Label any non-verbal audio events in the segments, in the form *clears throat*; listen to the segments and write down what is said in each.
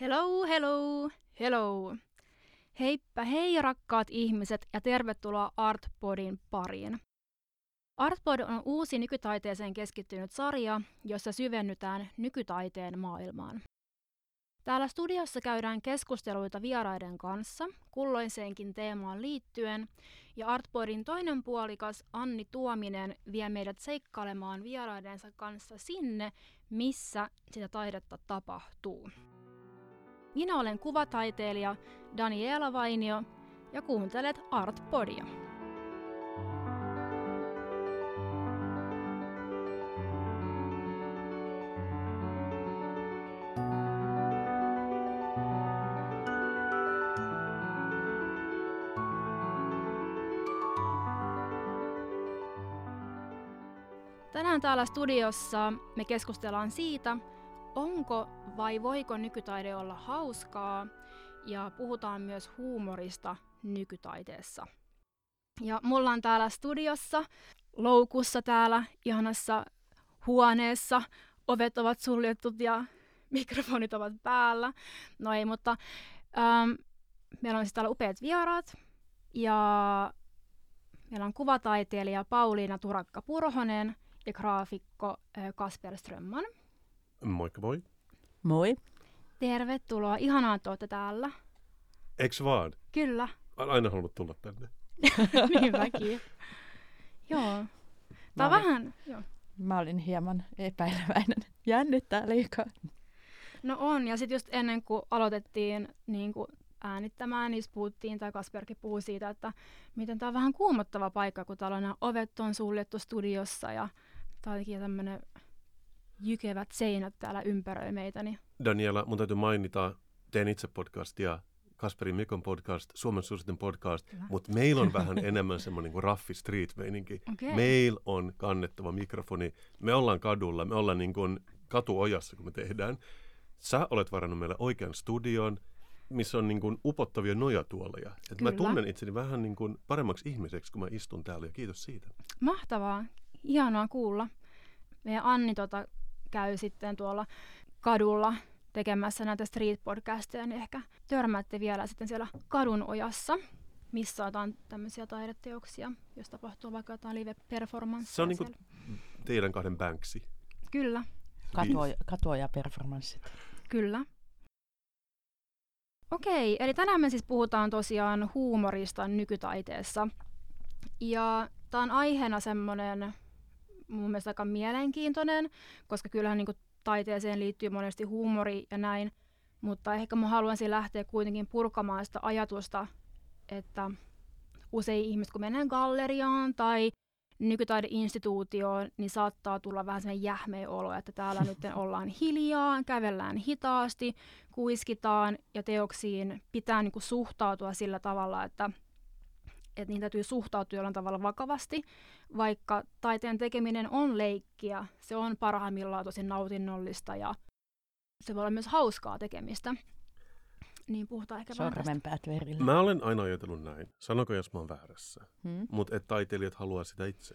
Hello, hello, hello. Heippa hei rakkaat ihmiset ja tervetuloa Artpodin pariin. Artpod on uusi nykytaiteeseen keskittynyt sarja, jossa syvennytään nykytaiteen maailmaan. Täällä studiossa käydään keskusteluita vieraiden kanssa kulloiseenkin teemaan liittyen, ja Artpodin toinen puolikas Anni Tuominen vie meidät seikkailemaan vieraidensa kanssa sinne, missä sitä taidetta tapahtuu. Minä olen kuvataiteilija Daniela Vainio ja kuuntelet Artpodia. Tänään täällä studiossa me keskustellaan siitä, onko vai voiko nykytaide olla hauskaa ja puhutaan myös huumorista nykytaiteessa. Ja mulla on täällä studiossa, loukussa täällä, ihanassa huoneessa, ovet ovat suljetut ja mikrofonit ovat päällä. No ei, mutta ähm, meillä on siis täällä upeat vieraat ja meillä on kuvataiteilija Pauliina Turakka-Purhonen ja graafikko äh, Kasper Strömman. Moikka moi. Moi. Tervetuloa, ihanaa, että olette täällä. Eks vaan? Kyllä, Olen aina halunnut tulla tänne. *laughs* niin mäkin. Joo. Tää Mä on olin, vähän, joo. mä olin hieman epäileväinen. Jännittää liikaa. No on, ja sitten just ennen kuin aloitettiin niin kuin äänittämään, niin puhuttiin, tai Kasperkin puhui siitä, että miten tämä on vähän kuumottava paikka, kun täällä on nämä ovet on suljettu studiossa, ja tää on tämmöinen jykevät seinät täällä ympäröi meitä, niin Daniela, mun täytyy mainita, teen itse podcastia, Kasperin Mikon podcast, Suomen suosituin podcast, mutta meillä on vähän *laughs* enemmän semmoinen kuin raffi street meininki. okei. Meillä on kannettava mikrofoni, me ollaan kadulla, me ollaan niin kuin katuojassa, kun me tehdään. Sä olet varannut meille oikean studion, missä on niin kuin upottavia nojatuoleja. Et mä tunnen itseni vähän niin kuin paremmaksi ihmiseksi, kun mä istun täällä, ja kiitos siitä. Mahtavaa, ihanaa kuulla. Meidän Anni tota, käy sitten tuolla kadulla tekemässä näitä street-podcasteja, niin ehkä törmäätte vielä sitten siellä kadun ojassa, missä jotain tämmöisiä taideteoksia, jos tapahtuu vaikka jotain live-performanssia Se on niin kuin siellä. teidän kahden Banksy. Kyllä, Katuoja, katuoja performanssit. kyllä. Okei, eli tänään me siis puhutaan tosiaan huumorista nykytaiteessa. Ja tämä on aiheena semmoinen mun mielestä aika mielenkiintoinen, koska kyllähän niin taiteeseen liittyy monesti huumori ja näin, mutta ehkä mä haluaisin lähteä kuitenkin purkamaan sitä ajatusta, että usein ihmiset kun menee galleriaan tai nykytaideinstituutioon, niin saattaa tulla vähän sellainen jähmeä olo, että täällä *laughs* nyt ollaan hiljaa, kävellään hitaasti, kuiskitaan ja teoksiin pitää niin kuin suhtautua sillä tavalla, että, että niitä täytyy suhtautua jollain tavalla vakavasti, vaikka taiteen tekeminen on leikkiä, se on parhaimmillaan tosi nautinnollista ja se voi olla myös hauskaa tekemistä. Niin puhutaan ehkä vähän tästä. Sormenpäät verillä. Mä olen aina ajatellut näin. Sanoko, jos mä oon väärässä. Hmm? Mutta että taiteilijat haluaa sitä itse.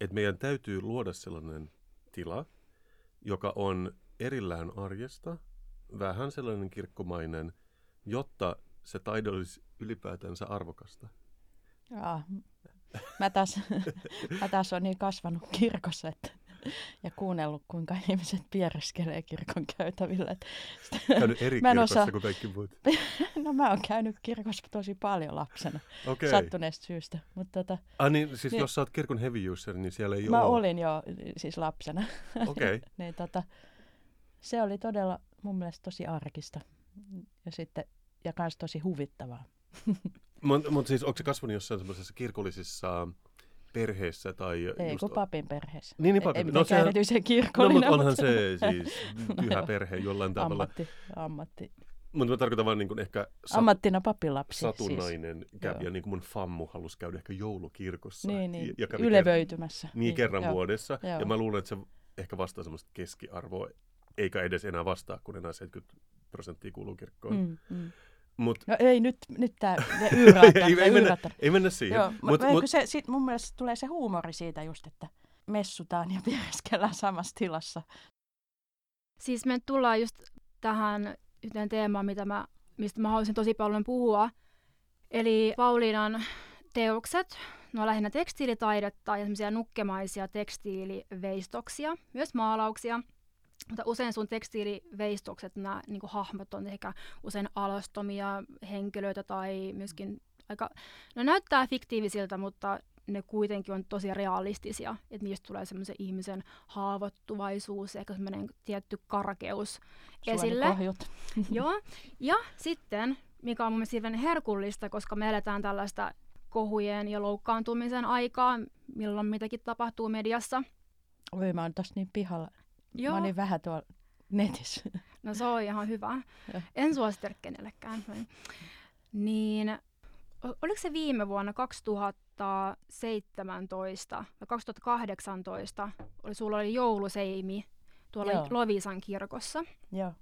Että meidän täytyy luoda sellainen tila, joka on erillään arjesta, vähän sellainen kirkkomainen, jotta se taide olisi ylipäätänsä arvokasta. Jaa. Mä taas, *laughs* mä taas on niin kasvanut kirkossa että, ja kuunnellut, kuinka ihmiset piereskelee kirkon käytävillä. että Käynyt eri *laughs* Mä en kirkossa osaa- kuin kaikki muut. *laughs* No mä oon käynyt kirkossa tosi paljon lapsena, okay. sattuneesta syystä. Mutta tota, Ah, niin, siis Niin. jos sä oot kirkon heavy user, niin siellä ei mä ole. olin jo siis lapsena. Okei. niin tota, se oli todella mun mielestä tosi arkista ja sitten ja kans tosi huvittavaa. Mutta mut siis onko se kasvanut jossain semmoisessa kirkollisissa perheessä tai Ei, just... kun papin perheessä. Niin, niin papin. Ei No sehän- erityisen No, kirkollinen, mutta onhan se siis pyhä perhe jollain tavalla. ammatti, ammatti, Mutta mä tarkoitan vaan niin kuin ehkä sat, ammattina papilapsi. satunnainen kävi, Joo. ja niin kuin mun fammu halusi käydä ehkä joulukirkossa. Siis. Niin, niin. Ja, kävi ylevöitymässä. Ker- niin, kerran joo. vuodessa. Joo. Ja mä luulen, että se ehkä vastaa semmoista keskiarvoa, eikä edes enää vastaa, kun enää 70 prosenttia kuuluu kirkkoon. Mm. Mm, Mutta No ei, nyt, nyt tää yyraattaa. *laughs* ei, ei, mennä, ei mennä siihen. Joo, Mut- mutta mut- se, sit mun mielestä tulee se huumori siitä just, että messutaan ja *laughs* piereskellään samassa tilassa. Siis me tullaan just tähän yhteen teemaan, mitä mä, mistä mä haluaisin tosi paljon puhua. Eli Pauliinan teokset, ne on lähinnä tekstiilitaidetta ja semmoisia nukkemaisia tekstiiliveistoksia, myös maalauksia. Mutta usein sun tekstiiliveistokset, nämä niin hahmot on ehkä usein alastomia henkilöitä tai myöskin aika, no näyttää fiktiivisiltä, mutta ne kuitenkin on tosi realistisia, että niistä tulee semmoisen ihmisen haavoittuvaisuus, ehkä semmoinen tietty karkeus esille. *laughs* Joo, ja sitten, mikä on mun mielestä herkullista, koska me eletään tällaista kohujen ja loukkaantumisen aikaa, milloin mitäkin tapahtuu mediassa. Oi, mä oon tossa niin pihalla. Joo. Mä olin vähän tuolla netissä. No se on ihan hyvä. en suosittele kenellekään. Niin, oliko se viime vuonna 2017 vai 2018, oli, sulla oli jouluseimi tuolla Joo. Lovisan kirkossa. Joo.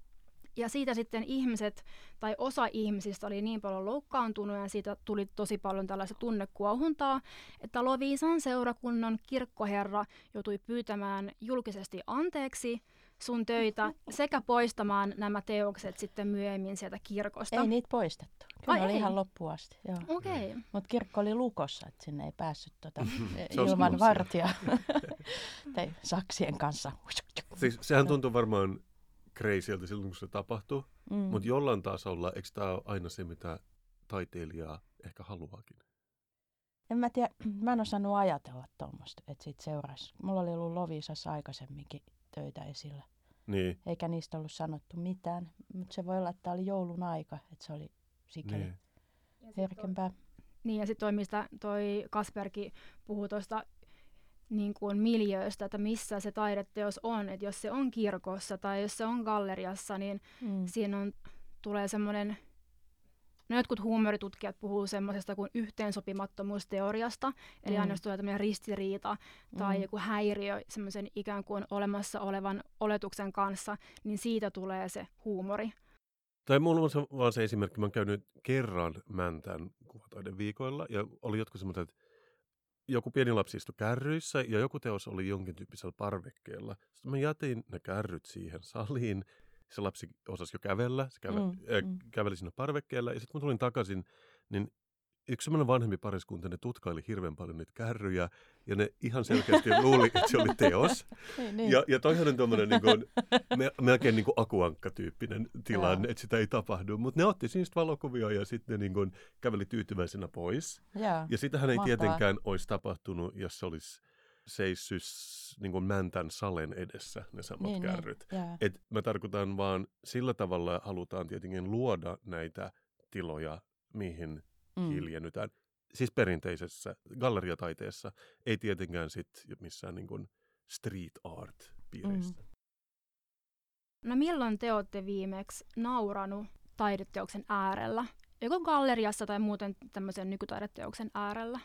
Ja siitä sitten ihmiset, tai osa ihmisistä oli niin paljon loukkaantunut ja siitä tuli tosi paljon tällaista tunnekuohuntaa, että Loviisan seurakunnan kirkkoherra joutui pyytämään julkisesti anteeksi sun töitä sekä poistamaan nämä teokset sitten myöhemmin sieltä kirkosta. Ei niitä poistettu. Kyllä oli ei. ihan loppuun asti. Okay. Mutta kirkko oli lukossa, että sinne ei päässyt *laughs* tuota, ilman vartija *laughs* tai saksien kanssa. Siis, sehän tuntuu varmaan crazyltä silloin, kun se tapahtuu. Mm. Mutta jollain tasolla, eikö tämä ole aina se, mitä taiteilija ehkä haluaakin? En mä tiedä, *clears throat* mä en osannut ajatella tuommoista, että siitä seuraisi. Mulla oli ollut Lovisassa aikaisemminkin töitä esillä. Niin. Eikä niistä ollut sanottu mitään, mutta se voi olla, että tämä oli joulun aika, että se oli sikäli niin. herkempää. Niin, ja sitten toi, mistä toi Kasperkin puhuu tuosta niin kuin miljööstä, että missä se taideteos on. Että jos se on kirkossa tai jos se on galleriassa, niin mm. siinä on, tulee semmoinen No jotkut huumoritutkijat puhuu semmoisesta kuin yhteensopimattomuusteoriasta, eli mm. aina jos tulee tämmöinen ristiriita tai mm. joku häiriö semmoisen ikään kuin olemassa olevan oletuksen kanssa, niin siitä tulee se huumori. Tai mulla on se, vaan se esimerkki, mä oon käynyt kerran Mäntän kuvataiden viikoilla, ja oli jotkut semmoiset, joku pieni lapsi istui kärryissä, ja joku teos oli jonkin tyyppisellä parvekkeella. Sitten mä jätin ne kärryt siihen saliin, se lapsi osasi jo kävellä, se käve, mm, äh, mm. käveli sinne parvekkeella, ja sitten kun tulin takaisin, niin yksi semmoinen vanhempi pariskunta, ne tutkaili hirveän paljon niitä kärryjä, ja ne ihan selkeästi luuli, että se oli teos. *laughs* niin, niin. Ja, ja toihan on tuommoinen niin kuin, me, melkein niin kuin akuankka-tyyppinen tilanne, että sitä ei tapahdu. Mutta ne otti siinä valokuvia ja sitten ne niin kuin käveli tyytyväisenä pois. Ja, ja sitähän ei Mahtavaa. tietenkään olisi tapahtunut, jos se olisi seissys niin kuin Mäntän salen edessä ne samat niin, niin kärryt. Niin. Et mä tarkoitan vaan sillä tavalla halutaan tietenkin luoda näitä tiloja, mihin mm. hiljennytään. Siis perinteisessä galleriataiteessa, ei tietenkään sit missään niin kuin street art piirissä. Mm. No milloin te olette viimeksi nauranut taideteoksen äärellä? Joko galleriassa tai muuten tämmöisen nykytaideteoksen äärellä?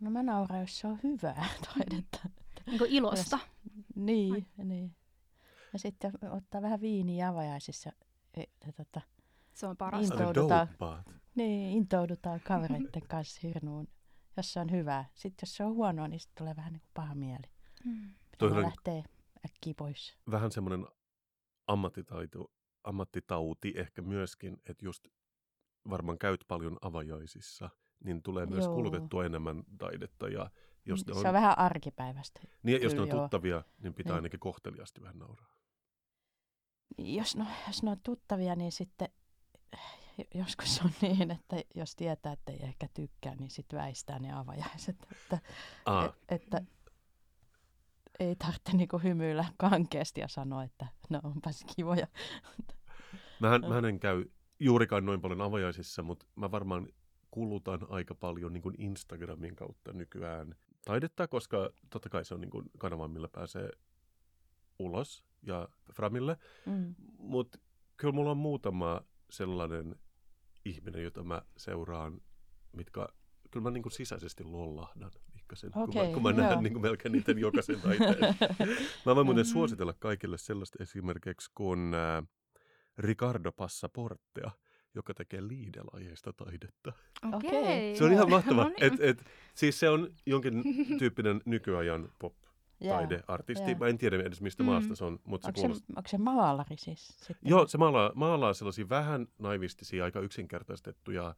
No mä nauran, jos se on hyvää *laughs* taidetta. Niin kuin ilosta? Jos, niin, niin. Ja sitten ottaa vähän viiniä avajaisissa. Ja, ja, tota, se on parasta. Intoudutaan, niin, intoudutaan kavereiden kanssa hirnuun, jos se on hyvää. Sitten jos se on huonoa, niin sitten tulee vähän niin kuin paha mieli. Mm. Lähtee äkkiä pois. Vähän semmoinen ammattitaito, ammattitauti ehkä myöskin, että just varmaan käyt paljon avajaisissa – niin tulee myös joo. kulutettua enemmän taidetta. Ja jos se on, on vähän arkipäivästä. Niin, Kyllä, jos ne on joo. tuttavia, niin pitää niin. ainakin kohteliasti vähän nauraa. Jos, no, jos ne on tuttavia, niin sitten joskus on niin, että jos tietää, että ei ehkä tykkää, niin sitten väistää ne avajaiset. Että, et, että ei tarvitse niinku hymyillä kankeasti ja sanoa, että no onpas kivoja. Mähän, mähän en käy juurikaan noin paljon avajaisissa, mutta mä varmaan kulutan aika paljon niin kuin Instagramin kautta nykyään taidetta, koska totta kai se on niin kuin kanava, millä pääsee ulos ja Framille. Mm. Mutta kyllä mulla on muutama sellainen ihminen, jota mä seuraan, mitkä kyllä mä niin kuin sisäisesti lollahdan pikkasen, okay, kun mä, kun mä näen niin kuin melkein niiden jokaisen *laughs* taiteen. mä voin muuten mm-hmm. suositella kaikille sellaista esimerkiksi kuin äh, Ricardo Passaportea, joka tekee liidelaiheista taidetta. Okei. Okay. Se on ihan mahtavaa. No niin. et, et, siis se on jonkin tyyppinen nykyajan pop taideartisti. Joo. Mä en tiedä edes mistä Mm. maasta se on, mutta se Onko kuulostaa. se, onko se maalari siis? Sitten? Joo, se maalaa, maalaa sellaisia vähän naivistisia, aika yksinkertaistettuja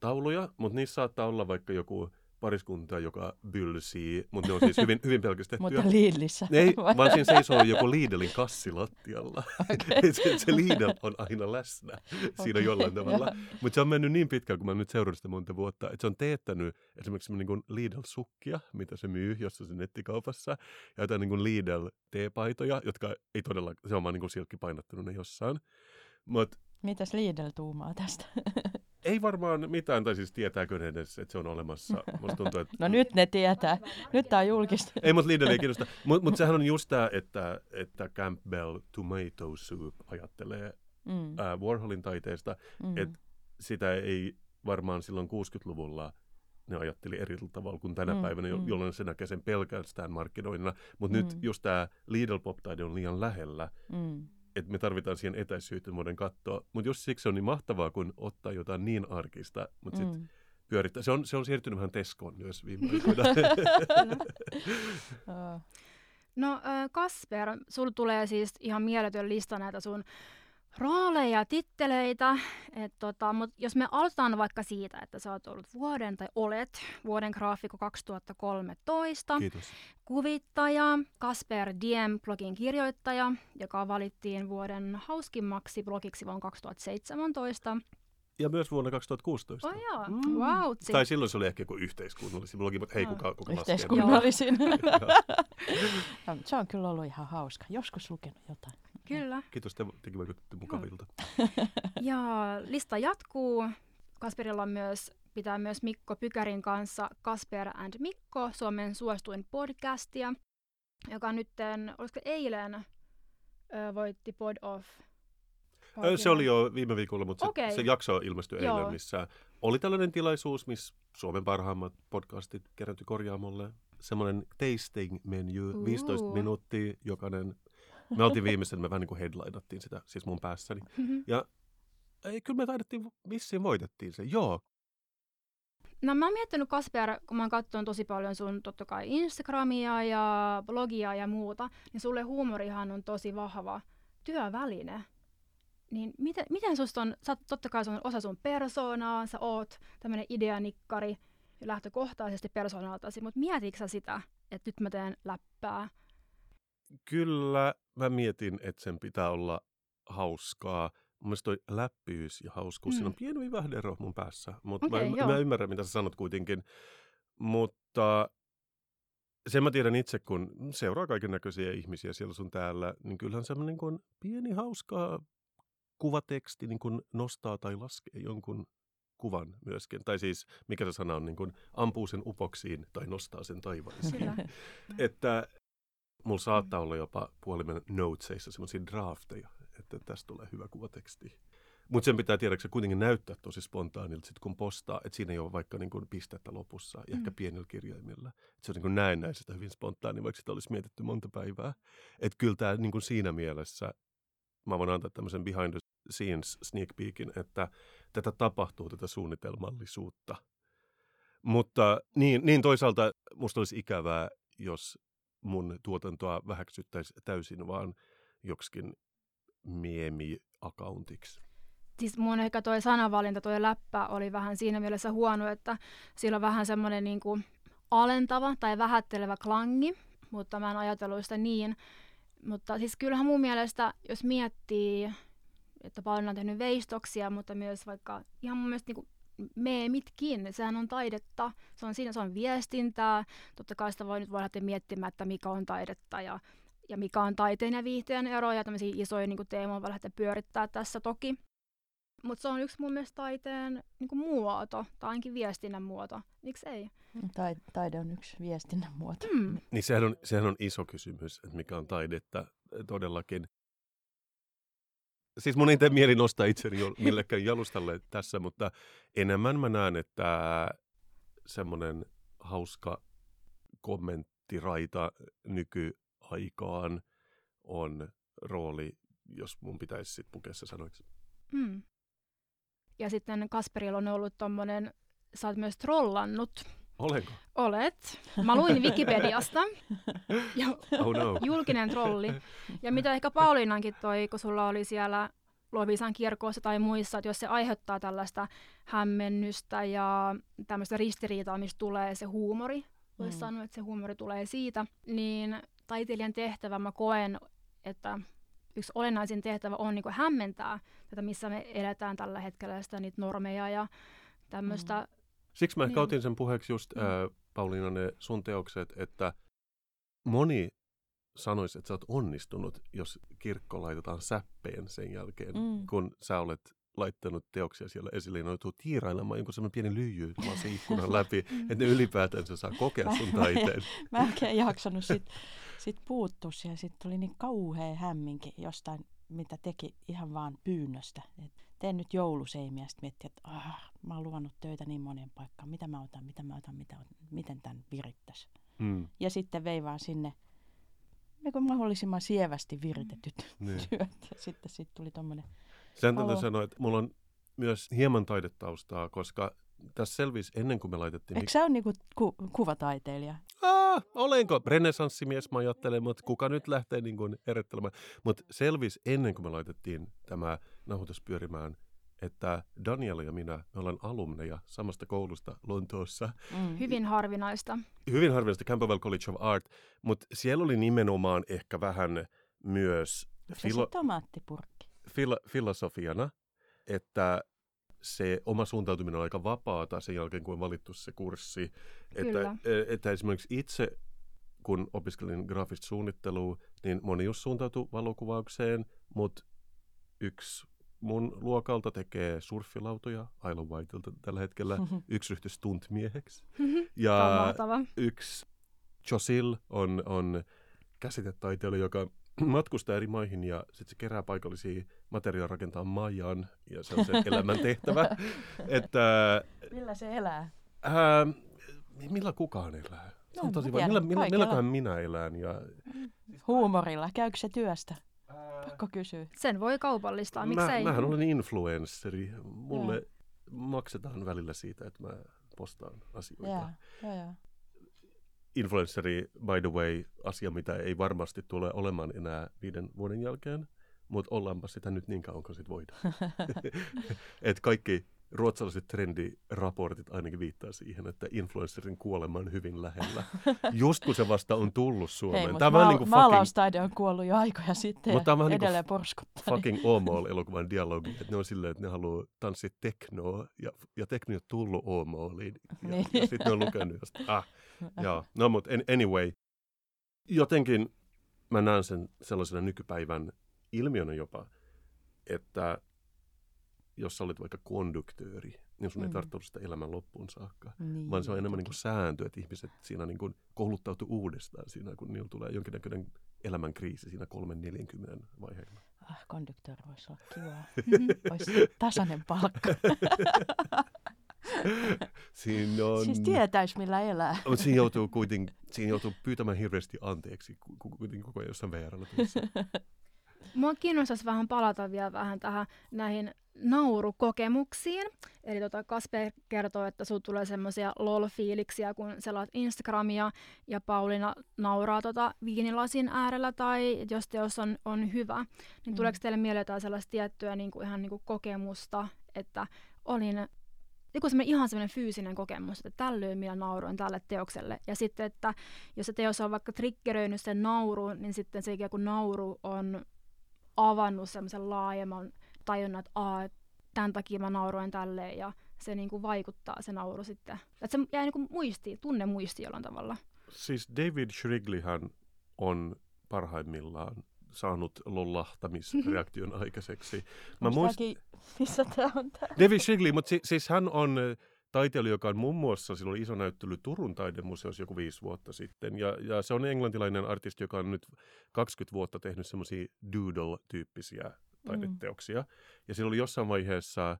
tauluja, mutta niissä saattaa olla vaikka joku pariskunta, joka bylsii, mutta ne on siis hyvin, hyvin pelkistettyjä. Mutta Lidlissä. Ei, vaan siinä seisoo joku Lidlin kassi lattialla. Okei. se, se Lidl on aina läsnä siinä Okei, jollain tavalla. Mutta se on mennyt niin pitkään, kun mä nyt seurannut sitä monta vuotta, että se on teettänyt esimerkiksi niin kuin Lidl-sukkia, mitä se myy jossain nettikaupassa, ja jotain niin kuin Lidl-teepaitoja, jotka ei todella, se on vaan niin kuin silkkipainottanut ne jossain. Mutta Mitäs Lidl tuumaa tästä? Ei varmaan mitään, tai siis tietääkö ne edes, että se on olemassa. Musta tuntuu, että... *laughs* No nyt ne tietää. Nyt tää on julkista. Ei, mutta Lidl ei kiinnosta. Mutta mut sehän on just tämä, että, että Campbell Tomato Soup ajattelee Mm, ää, Warholin taiteesta, mm. et sitä ei varmaan silloin 60-luvulla ne ajatteli eri tavalla kuin tänä Mm, päivänä, mm. jolloin se näkee sen pelkästään markkinoinnilla. Mutta nyt Mm. just tämä Lidl Pop-taide on liian lähellä, Mm. Että me tarvitaan siihen etäisyyttä, voidaan katsoa. Mutta just siksi se on niin mahtavaa, kun ottaa jotain niin arkista, mutta sitten Mm. pyörittää. Se on, se on siirtynyt vähän Teskoon myös viime *laughs* aikoina. *laughs* No Kasper, sulla tulee siis ihan mieletön lista näitä sun rooleja ja titteleitä. Et tota, mut jos me aloitetaan vaikka siitä, että sä oot ollut vuoden tai olet vuoden graafikko 2013, Kiitos. kuvittaja, Kasper Diem blogin kirjoittaja, joka valittiin vuoden hauskimmaksi blogiksi vuonna 2017. Ja myös vuonna 2016. Oh joo, Mm. wow. Tai silloin se oli ehkä joku yhteiskunnallisin blogi, mutta hei, Joo. kuka, kuka? Yhteiskunnallisin. No, Se on kyllä ollut ihan hauska. Joskus lukenut jotain. Kyllä. Kiitos, te, tekin vaikutitte mukavilta. *laughs* Ja lista jatkuu. Kasperilla on myös, pitää myös Mikko Pykärin kanssa Kasper and Mikko, Suomen suosituin podcastia, joka nytten, olisiko eilen, ö, voitti Pod Off. Ö, Se oli jo viime viikolla, mutta se, Okei. se jakso ilmestyi Joo. eilen, missä oli tällainen tilaisuus, missä Suomen parhaimmat podcastit kerätty korjaamolle. Semmoinen tasting menu, 15 Uu. minuuttia jokainen. Me oltiin viimeisen, me vähän niin kuin headlinattiin sitä, siis mun päässäni. Ja ei, kyllä me taidettiin, vissiin voitettiin se, joo. No mä oon miettinyt Kasper, kun mä oon katsonut tosi paljon sun totta kai Instagramia ja blogia ja muuta, niin sulle huumorihan on tosi vahva työväline. Niin miten, miten susta on, sä totta kai se on osa sun persoonaa, sä oot tämmönen ideanikkari lähtökohtaisesti persoonaltasi, mutta mietitkö sä sitä, että nyt mä teen läppää? Kyllä mä mietin, että sen pitää olla hauskaa. Mun mielestä toi läppiys ja hauskuus, mm. siinä on Mm. pieni vivahdero mun päässä. Mutta Okei, mä, mä ymmärrän, mitä sä sanot kuitenkin. Mutta sen mä tiedän itse, kun seuraa kaiken näköisiä ihmisiä siellä sun täällä, niin kyllähän semmoinen niin kuin pieni hauska kuvateksti niin kuin nostaa tai laskee jonkun kuvan myöskin. Tai siis, mikä se sana on, niin kuin ampuu sen upoksiin tai nostaa sen taivaisiin. *laughs* Että mulla saattaa olla jopa puolimen notesissa semmoisia drafteja, että tästä tulee hyvä kuvateksti. Mutta sen pitää tiedäksä kuitenkin näyttää tosi spontaanilta, sit kun postaa, että siinä ei ole vaikka niin kuin pistettä lopussa, ja ehkä Mm. pienillä kirjaimilla. Et se on niin kuin näennäisestä hyvin spontaani, vaikka sitä olisi mietitty monta päivää. Että kyllä tämä niin kuin siinä mielessä, mä voin antaa tämmöisen behind the scenes sneak peekin, että tätä tapahtuu, tätä suunnitelmallisuutta. Mutta niin, niin toisaalta musta olisi ikävää, jos mun tuotantoa väheksyttäisiin täysin vaan joksikin meemi-accountiksi. Siis mun ehkä toi sanavalinta, toi läppä oli vähän siinä mielessä huono, että sillä on vähän semmoinen niin alentava tai vähättelevä klangi, mutta mä en ajatellut sitä niin. Mutta siis kyllähän mun mielestä, jos miettii, että paljon on tehnyt veistoksia, mutta myös vaikka ihan mun mielestä niin meemitkin, sehän on taidetta, se on siinä, se on viestintää. Totta kai sitä voi nyt voi lähteä miettimään, että mikä on taidetta ja, ja mikä on taiteen ja viihteen ero, ja tämmöisiä isoja niin kuin teemoja voi lähteä pyörittää tässä toki. Mutta se on yksi mun mielestä taiteen niin kuin muoto, tai ainakin viestinnän muoto. Miksi ei? Tai, taide on yksi viestinnän muoto. Mm. Niin sehän on, sehän on iso kysymys, että mikä on taidetta todellakin. Siis mun ei tee mieli nostaa itseni millekään jalustalle tässä, mutta enemmän mä näen, että semmoinen hauska kommenttiraita nykyaikaan on rooli, jos mun pitäisi sit pukea se sanoiksi. Mm. Ja sitten Kasperilla on ollut tommonen, sä oot myös trollannut Olenko? Olet. Mä luin Wikipediasta. ja *laughs* Oh no. julkinen trolli. Ja mitä ehkä Pauliinankin toi, kun sulla oli siellä Lovisan kirkossa tai muissa, että jos se aiheuttaa tällaista hämmennystä ja tämmöistä ristiriitaa, mistä tulee se huumori, voisi mm. sanoa, että se huumori tulee siitä, niin taiteilijan tehtävä mä koen, että yksi olennaisin tehtävä on niin hämmentää tätä, missä me eletään tällä hetkellä, sitä niitä normeja ja tämmöistä. Mm. Siksi mä ehkä niin. otin sen puheeksi just, mm. äh, Pauliina, ne sun teokset, että moni sanoisi, että sä oot onnistunut, jos kirkko laitetaan säppeen sen jälkeen, mm. kun sä olet laittanut teoksia siellä esille, ne joutuu tiirailemaan jonkun semmoinen pieni lyijy se *laughs* ikkunan läpi, mm. että ne ylipäätänsä saa kokea sun taiteen. Mä, mä en *laughs* jaksanut sit, sit puuttua siihen, sitten tuli niin kauhea hämminki jostain, mitä teki ihan vaan pyynnöstä. Et teen nyt jouluseimiä, sitten miettii, että ah, mä oon luvannut töitä niin moneen paikkaan, mitä mä otan, mitä mä otan, mitä otan, miten tämän virittäisi. Mm. Ja sitten vei vaan sinne niin mahdollisimman sievästi viritetyt mm. työt. Ja sitten sit tuli tuommoinen sen täytyy sanoa, että mulla on myös hieman taidetaustaa, koska tässä selvisi ennen kuin me laitettiin... Eikö sä ole niinku ku- kuvataiteilija? Olenko? Renesanssimies mä ajattelen, mutta kuka nyt lähtee niin kuin erittelemään. Mutta selvisi ennen kuin me laitettiin tämä nauhoitus pyörimään, että Daniela ja minä, me ollaan alumneja samasta koulusta Lontoossa. Mm. Hyvin harvinaista. Hyvin harvinaista, Campbell College of Art, mutta siellä oli nimenomaan ehkä vähän myös... Filo- se tomaattipurkki? filo- filosofiana, että se oma suuntautuminen on aika vapaata sen jälkeen, kun on valittu se kurssi. Että, e, että esimerkiksi itse, kun opiskelin graafista suunnittelua, niin moni just suuntautui valokuvaukseen, mutta yksi mun luokalta tekee surffilautoja Isle Whiteilta tällä hetkellä. *laughs* Yksi ryhtyi stuntmieheksi. *laughs* ja yksi Josil on, on käsitetaiteilija, joka *clears throat* matkustaa eri maihin ja sitten se kerää paikallisia materiaaleja rakentaa majan ja se on se elämän tehtävä. *laughs* että, millä se elää? Ää, millä kukaan elää? Se on no, tosi Millä, millä, milläköhän minä elän? Ja... Huumorilla. Käykö se työstä? Pakko kysyä. Sen voi kaupallistaa, miksei? Mä, mähän olen influensseri. Mulle ja. maksetaan välillä siitä, että mä postaan asioita. Ja, ja, ja influenceri, by the way, asia, mitä ei varmasti tule olemaan enää viiden vuoden jälkeen, mutta ollaanpa sitä nyt niin kauan kuin sit voidaan. *laughs* Et kaikki ruotsalaiset trendiraportit ainakin viittaa siihen, että influencerin kuolema on hyvin lähellä. *laughs* Just kun se vasta on tullut Suomeen. Hei, tämä ma- niin kuin maalaustaide on kuollut jo aikoja sitten mutta tämä on niinku edelleen niin porskuttaa. Fucking *laughs* Åmål-elokuvan dialogi. Että ne on silleen, että ne haluaa tanssia teknoa ja, ja tekno on tullut Åmåliin. Ja, niin. ja sitten ne on lukenut josta, ah, *laughs* joo. No mutta anyway, jotenkin mä näen sen sellaisena nykypäivän ilmiönä jopa, että jos sä olet vaikka konduktööri, niin sun mm. ei tarvitse olla sitä elämän loppuun saakka. Niin, vaan se on enemmän niin kuin sääntö, että ihmiset siinä niin kuin kouluttautuu uudestaan siinä, kun niillä tulee jonkinnäköinen elämänkriisi siinä 3-40 vaiheella. Ah, konduktööri voisi olla kiva. *laughs* Olisi tasainen palkka. *laughs* siinä on... Siis tietäisi, millä elää. Mutta siinä joutuu kuitenkin siinä joutuu pyytämään hirveästi anteeksi, kuitenkin koko ajan jossain vr *laughs* Mua kiinnostaisi vähän palata vielä vähän tähän näihin naurukokemuksiin. Eli tota Kasper kertoo, että sinulla tulee semmoisia lol-fiiliksiä, kun selaat Instagramia ja Pauliina nauraa tota viinilasin äärellä tai jos teos on, on hyvä. Niin mm. tuleeko teille mieleen jotain sellaista tiettyä niin kuin ihan niin kuin kokemusta, että olin joku semmoinen ihan semmoinen fyysinen kokemus, että tällöin minä nauroin tälle teokselle. Ja sitten, että jos se teos on vaikka triggeröinyt sen naurun, niin sitten se ikään kuin nauru on avannut semmoisen laajemman tajunnan, että Aa, tämän takia mä nauroin tälleen ja se niin kuin vaikuttaa se nauru sitten. Että se jää niin kuin muistiin, tunne muistiin jollain tavalla. Siis David Shrigleyhän on parhaimmillaan saanut lollahtamisreaktion *laughs* aikaiseksi. Mä muist... Missä tämä on tää? David Shrigley, mutta si- siis hän on taiteilija, joka on muun muassa, sillä oli iso näyttely Turun taidemuseossa joku viisi vuotta sitten. Ja, ja se on englantilainen artisti, joka on nyt 20 vuotta tehnyt semmoisia doodle-tyyppisiä taideteoksia. Mm. Ja sillä oli jossain vaiheessa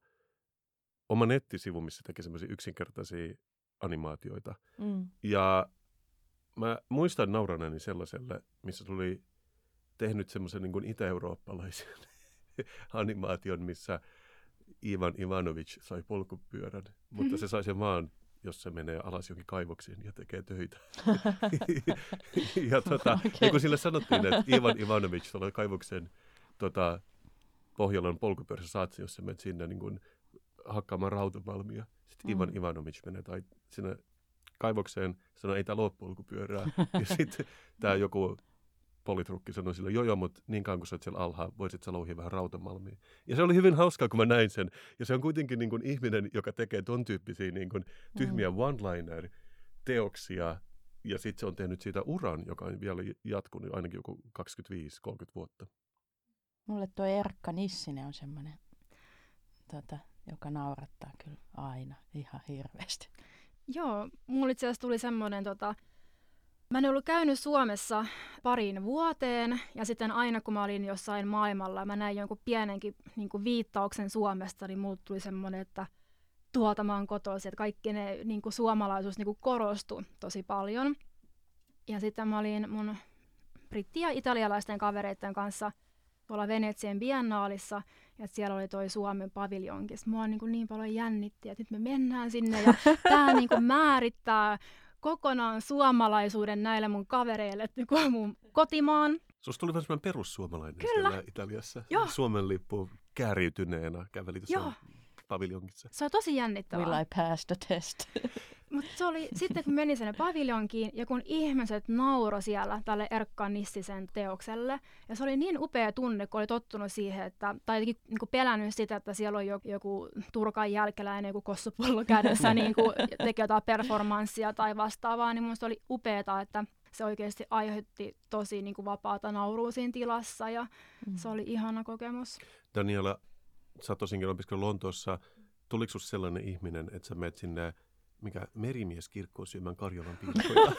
oma nettisivu, missä teki semmoisia yksinkertaisia animaatioita. Mm. Ja mä muistan nauraneeni sellaiselle, missä tuli tehnyt semmoisen niin itä-eurooppalaisen *laughs* animaation, missä Ivan Ivanovic sai polkupyörän, mutta se sai sen vaan jos se menee alas jonkin kaivoksiin ja tekee töitä. *laughs* ja tota, okay. niin kuin sille sanottiin, että Ivan Ivanovic tuolla kaivoksen tota, Pohjolan polkupyörässä saat, jos sä menet sinne niin kuin, hakkaamaan rautamalmia. Sitten mm. Ivan Ivanovic menee tai sinne kaivokseen, sanoo, ei tämä loppupolkupyörää. ja *laughs* sitten tämä joku politrukki sanoi sille, joo joo, mutta niin kauan kuin sä oot siellä alhaalla, voisit sä louhia vähän rautamalmia. Ja se oli hyvin hauskaa, kun mä näin sen. Ja se on kuitenkin niin kuin ihminen, joka tekee ton tyyppisiä niin kuin tyhmiä mm. one-liner-teoksia, ja sitten se on tehnyt siitä uran, joka on vielä jatkunut ainakin joku 25-30 vuotta. Mulle tuo Erkka Nissinen on semmoinen, tota, joka naurattaa kyllä aina ihan hirveästi. Joo, mulle itse asiassa tuli semmoinen tota, Mä en ollut käynyt Suomessa parin vuoteen ja sitten aina kun mä olin jossain maailmalla mä näin jonkun pienenkin niin kuin viittauksen Suomesta, niin mulle tuli semmoinen, että tuolta mä oon kotoisin, että kaikki ne niin kuin suomalaisuus niin kuin korostui tosi paljon. Ja sitten mä olin mun britti- ja italialaisten kavereiden kanssa tuolla Venetsian biennaalissa, ja siellä oli toi Suomen paviljonkin. Mua niin, kuin niin paljon jännitti, että nyt me mennään sinne, ja *laughs* tämä niin kuin määrittää kokonaan suomalaisuuden näille mun kavereille, että kun mun kotimaan. Susta tuli vähän semmoinen perussuomalainen Kyllä. siellä Italiassa. Joo. Suomen lippu kääriytyneenä käveli tuossa paviljonkissa. Se on tosi jännittävää. Will I pass the test? *laughs* Mutta se oli sitten, kun meni sinne paviljonkiin ja kun ihmiset nauro siellä tälle Erkka Nissisen teokselle. Ja se oli niin upea tunne, kun oli tottunut siihen, että, tai jotenkin niin pelännyt sitä, että siellä on joku, joku Turkan jälkeläinen, joku kossupullo kädessä, *laughs* niin kuin teki jotain performanssia tai vastaavaa. Niin minusta oli upeaa, että se oikeasti aiheutti tosi niin kuin vapaata naurua siinä tilassa ja mm. se oli ihana kokemus. Daniela, sä oot tosinkin opiskellut Lontoossa. Tuliko sellainen ihminen, että sä menet sinne mikä merimieskirkko syömään Karjalan pinkkoja.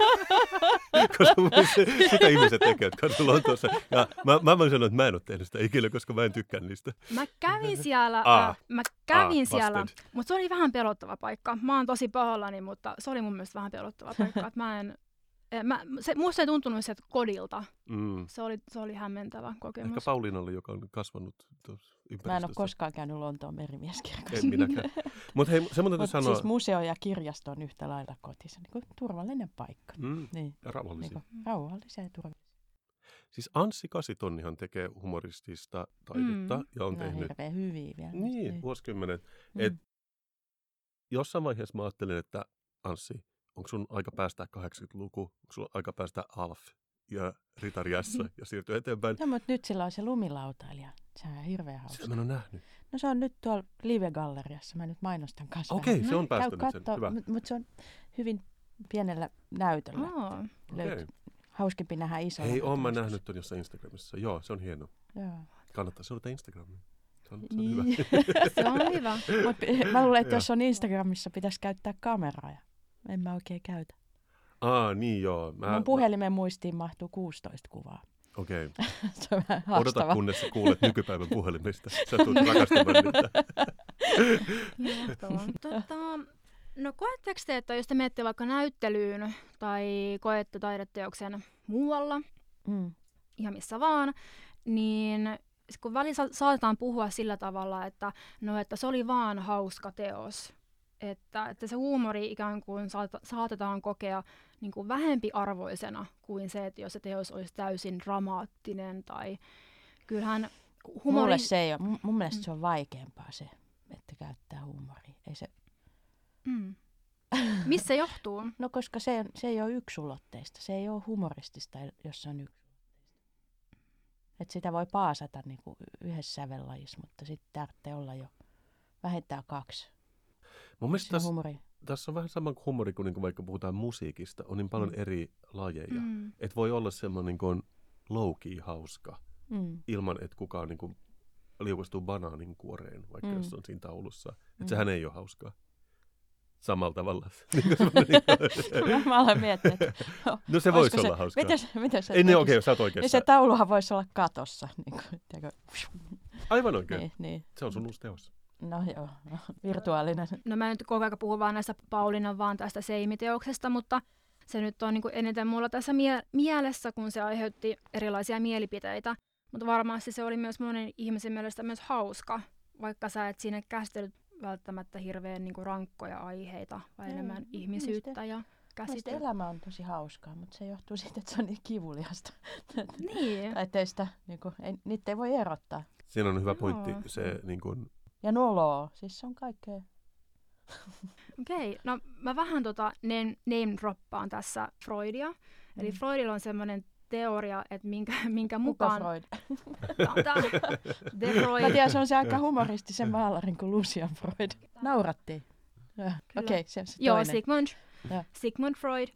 *laughs* koska se, sitä ihmiset tekevät kato Lontoossa. Ja mä, mä voin sanoa, että mä en ole tehnyt sitä ikinä, koska mä en tykkää niistä. Mä kävin *laughs* siellä, ah, mä kävin ah, siellä, mutta se oli vähän pelottava paikka. Mä oon tosi pahoillani, mutta se oli mun mielestä vähän pelottava paikka. että mä en, *laughs* Mä, se, musta ei tuntunut sieltä kodilta. Mm. Se, oli, se oli hämmentävä kokemus. Ehkä Pauliinalle, joka on kasvanut tuossa Mä en ole koskaan käynyt Lontoon merimieskirkossa. En minäkään. *laughs* Mutta hei, se Mut sanoa... Siis museo ja kirjasto on yhtä lailla kotissa. Niin turvallinen paikka. Mm, niin. Ja rauhallisia. Niin rauhallisia ja turvallisia. Siis Anssi Kasitonnihan tekee humoristista taidetta mm. ja on ja tehnyt... Hirveän hyviä vielä. Niin, niin. vuosikymmenet. Mm. Et jossain vaiheessa mä ajattelin, että Anssi, onko sun aika päästä 80-luku, onko sun aika päästä Alf ja Ritariassa ja siirtyä eteenpäin. No, mutta nyt sillä on se lumilautailija. Se on hirveän hauska. Sitä mä en ole nähnyt. No se on nyt tuolla Live-galleriassa. Mä nyt mainostan kanssa. Okei, okay, se on päästänyt sen. Hyvä. Mutta mut se on hyvin pienellä näytöllä. Oh. Okay. Hauskempi nähdä iso. Ei, oon mä nähnyt ton jossain Instagramissa. Joo, se on hieno. Joo. Kannattaa seurata Instagramia. Se on, se on niin. hyvä. *laughs* se on hyvä. Mut, mä luulen, että jos on Instagramissa, pitäisi käyttää kameraa. En mä oikein käytä. Aa, niin joo. Mä, Mun puhelimen muistiin mahtuu 16 kuvaa. Okei. Okay. *laughs* se on vähän Odota, kunnes kuulet nykypäivän puhelimista. Sä tulet *laughs* rakastamaan niitä. *laughs* tota, no koetteko te, että jos te menette vaikka näyttelyyn tai koette taideteoksen muualla, mm. ihan missä vaan, niin kun välissä saatetaan puhua sillä tavalla, että, no, että se oli vaan hauska teos, että, että se huumori ikään kuin saatetaan kokea niin kuin vähempiarvoisena kuin se, että jos se teos olisi täysin dramaattinen tai kyllähän humori... Mulle se ei ole, mun, mun mielestä mm. se on vaikeampaa se, että käyttää huumoria. Ei se... Mm. Missä johtuu? *laughs* no koska se, se ei ole yksulotteista, se ei ole humoristista, jos se on yksi. Että sitä voi paasata niin kuin yhdessä sävellajissa, mutta sitten tarvitsee olla jo vähintään kaksi. Mun mielestä tässä, tässä on vähän sama kuin humori kuin, niin vaikka puhutaan musiikista. On niin paljon mm. eri lajeja. Mm. Että voi olla semmoinen niin low hauska mm. ilman, että kukaan niin kuin liukastuu banaanin kuoreen, vaikka mm. jos on siinä taulussa. Että mm. sehän ei ole hauskaa. Samalla tavalla. *laughs* Niin mä olen miettinyt, että no se voisi olla hauskaa. Miten, miten se, ei, niin, okei, okay, sä oot oikeassa. Niin se tauluhan voisi olla katossa. Niin kuin, Aivan oikein. Niin, niin. Se on sun uusi teos. No joo, no, virtuaalinen. No mä nyt koko ajan puhun vaan näistä Paulinan vaan tästä seimiteoksesta, mutta se nyt on niin kuin eniten mulla tässä mie- mielessä, kun se aiheutti erilaisia mielipiteitä. Mutta varmasti se oli myös monen ihmisen mielestä myös hauska, vaikka sä et siinä käsitellyt välttämättä hirveän niin kuin rankkoja aiheita, vaan enemmän ihmisyyttä ja käsitellä. elämä on tosi hauskaa, mutta se johtuu siitä, että se on niin kivuliasta. Niin. tai teistä, niin kuin, ei, niitä ei voi erottaa. Siinä on hyvä pointti. No. Se, niin kuin... Ja noloa, siis se on kaikkea. *laughs* Okei, okay. no mä vähän tota name, name droppaan tässä Freudia. Mm. Eli Freudilla on semmoinen teoria, että minkä, *laughs* minkä mukaan... Freud? *laughs* The Freud. Mä tiedän, se on se aika humoristisen maalarin kuin Lucian Freud. Naurattiin. Okei, okay, se, se Joo, Sigmund ja. Sigmund Freud,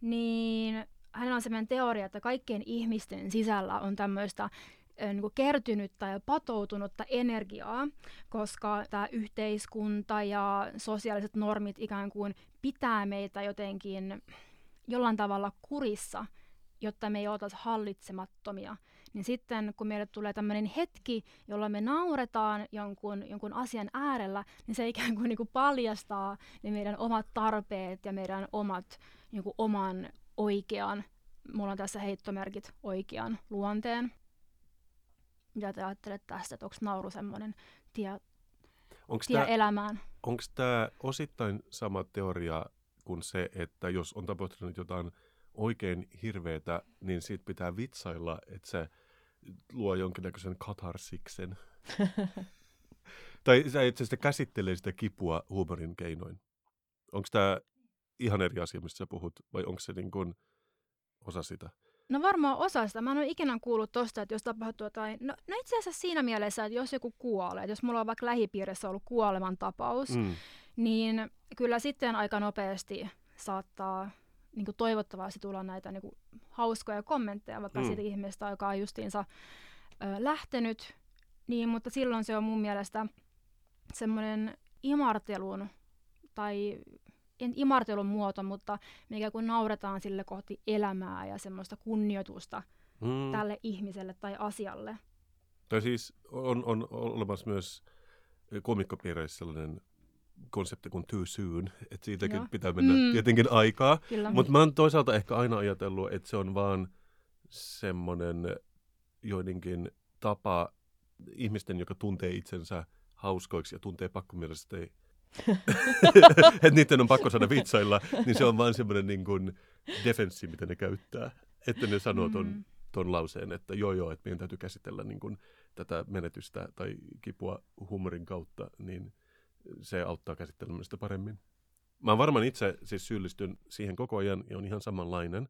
niin hänellä on sellainen teoria, että kaikkien ihmisten sisällä on tämmöistä niin kuin kertynyttä ja patoutunutta energiaa, koska tämä yhteiskunta ja sosiaaliset normit ikään kuin pitää meitä jotenkin jollain tavalla kurissa, jotta me ei oltaisi hallitsemattomia. Niin sitten kun meille tulee tämmöinen hetki, jolloin me nauretaan jonkun, jonkun asian äärellä, niin se ikään kuin, niin kuin paljastaa ne meidän omat tarpeet ja meidän omat niin kuin oman oikean, mulla on tässä heittomerkit, oikean luonteen. Mitä te ajattelette tästä, että onko nauru semmoinen tie, onks tie tää, elämään? Onko tämä osittain sama teoria kuin se, että jos on tapahtunut jotain oikein hirveätä, niin siitä pitää vitsailla, että se luo jonkinnäköisen katarsiksen. *laughs* tai se itse asiassa käsittelee sitä kipua huumorin keinoin. Onko tämä ihan eri asia, mistä sä puhut, vai onko se niin kuin osa sitä? No varmaan osa sitä. Mä en ole ikinä kuullut tosta, että jos tapahtuu jotain... No, no itse asiassa siinä mielessä, että jos joku kuolee, että jos mulla on vaikka lähipiirissä ollut kuoleman tapaus, mm. niin kyllä sitten aika nopeasti saattaa niin kuin toivottavasti tulla näitä niin kuin hauskoja kommentteja vaikka mm. siitä ihmisestä, joka on justiinsa ö, lähtenyt. Niin, mutta silloin se on mun mielestä semmoinen imartelun tai en imartelun muoto, mutta mikä kun nauretaan sille kohti elämää ja semmoista kunnioitusta mm. tälle ihmiselle tai asialle. Tai siis on, on olemassa myös komikkopiireissä sellainen konsepti kuin too soon, että siitäkin Joo. pitää mennä mm. tietenkin aikaa. Mutta mä oon toisaalta ehkä aina ajatellut, että se on vaan semmoinen joidenkin tapa ihmisten, joka tuntee itsensä hauskoiksi ja tuntee pakkomielisesti, *laughs* että niiden on pakko saada vitsailla, niin se on vaan semmoinen niin kuin defenssi, mitä ne käyttää. Että ne sanoo ton, mm. ton lauseen, että joo joo, että meidän täytyy käsitellä niin kuin tätä menetystä tai kipua huumorin kautta, niin – se auttaa käsittelemään sitä paremmin. Mä varmaan itse siis syyllistyn siihen koko ajan ja on ihan samanlainen.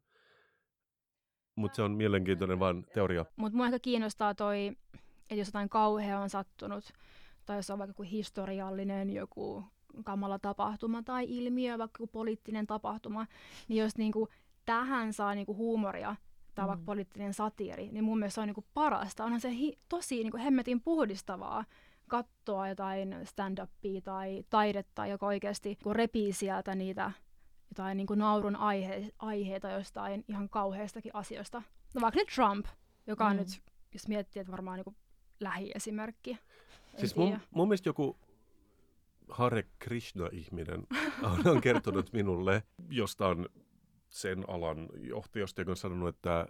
Mutta se on mielenkiintoinen vaan teoria. Mutta mua ehkä kiinnostaa toi, että jos jotain kauhea on sattunut, tai jos on vaikka joku historiallinen joku kamala tapahtuma tai ilmiö, vaikka joku poliittinen tapahtuma, niin jos niinku tähän saa niinku huumoria tai mm. vaikka poliittinen satiiri, niin mun mielestä se on niinku parasta. Onhan se hi- tosi niinku hemmetin puhdistavaa, katsoa jotain stand-upia tai taidetta, joka oikeasti kun repii sieltä niitä jotain niin kuin naurun aihe, aiheita jostain ihan kauheistakin asioista. No vaikka nyt Trump, joka on mm. nyt, jos miettii, että varmaan niin lähiesimerkki. Siis mun, mun mielestä joku Hare Krishna-ihminen on, on kertonut minulle jostain sen alan johtajasta, joka on sanonut, että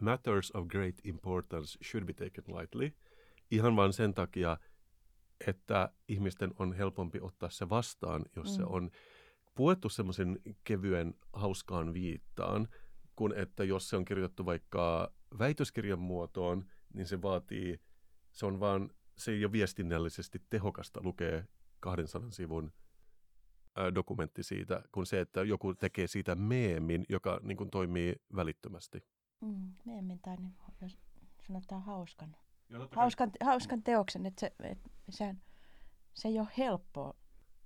matters of great importance should be taken lightly – ihan vain sen takia, että ihmisten on helpompi ottaa se vastaan, jos mm. se on puettu semmoisen kevyen hauskaan viittaan, kun että jos se on kirjoitettu vaikka väitöskirjan muotoon, niin se vaatii, se on vaan, se ei ole viestinnällisesti tehokasta lukea 200 sivun dokumentti siitä, kun se, että joku tekee siitä meemin, joka niin kuin, toimii välittömästi. Mm, meemin tai niin, jos sanotaan hauskan hauskan, hauskan teoksen, että se, et, sehän, se ei ole helppoa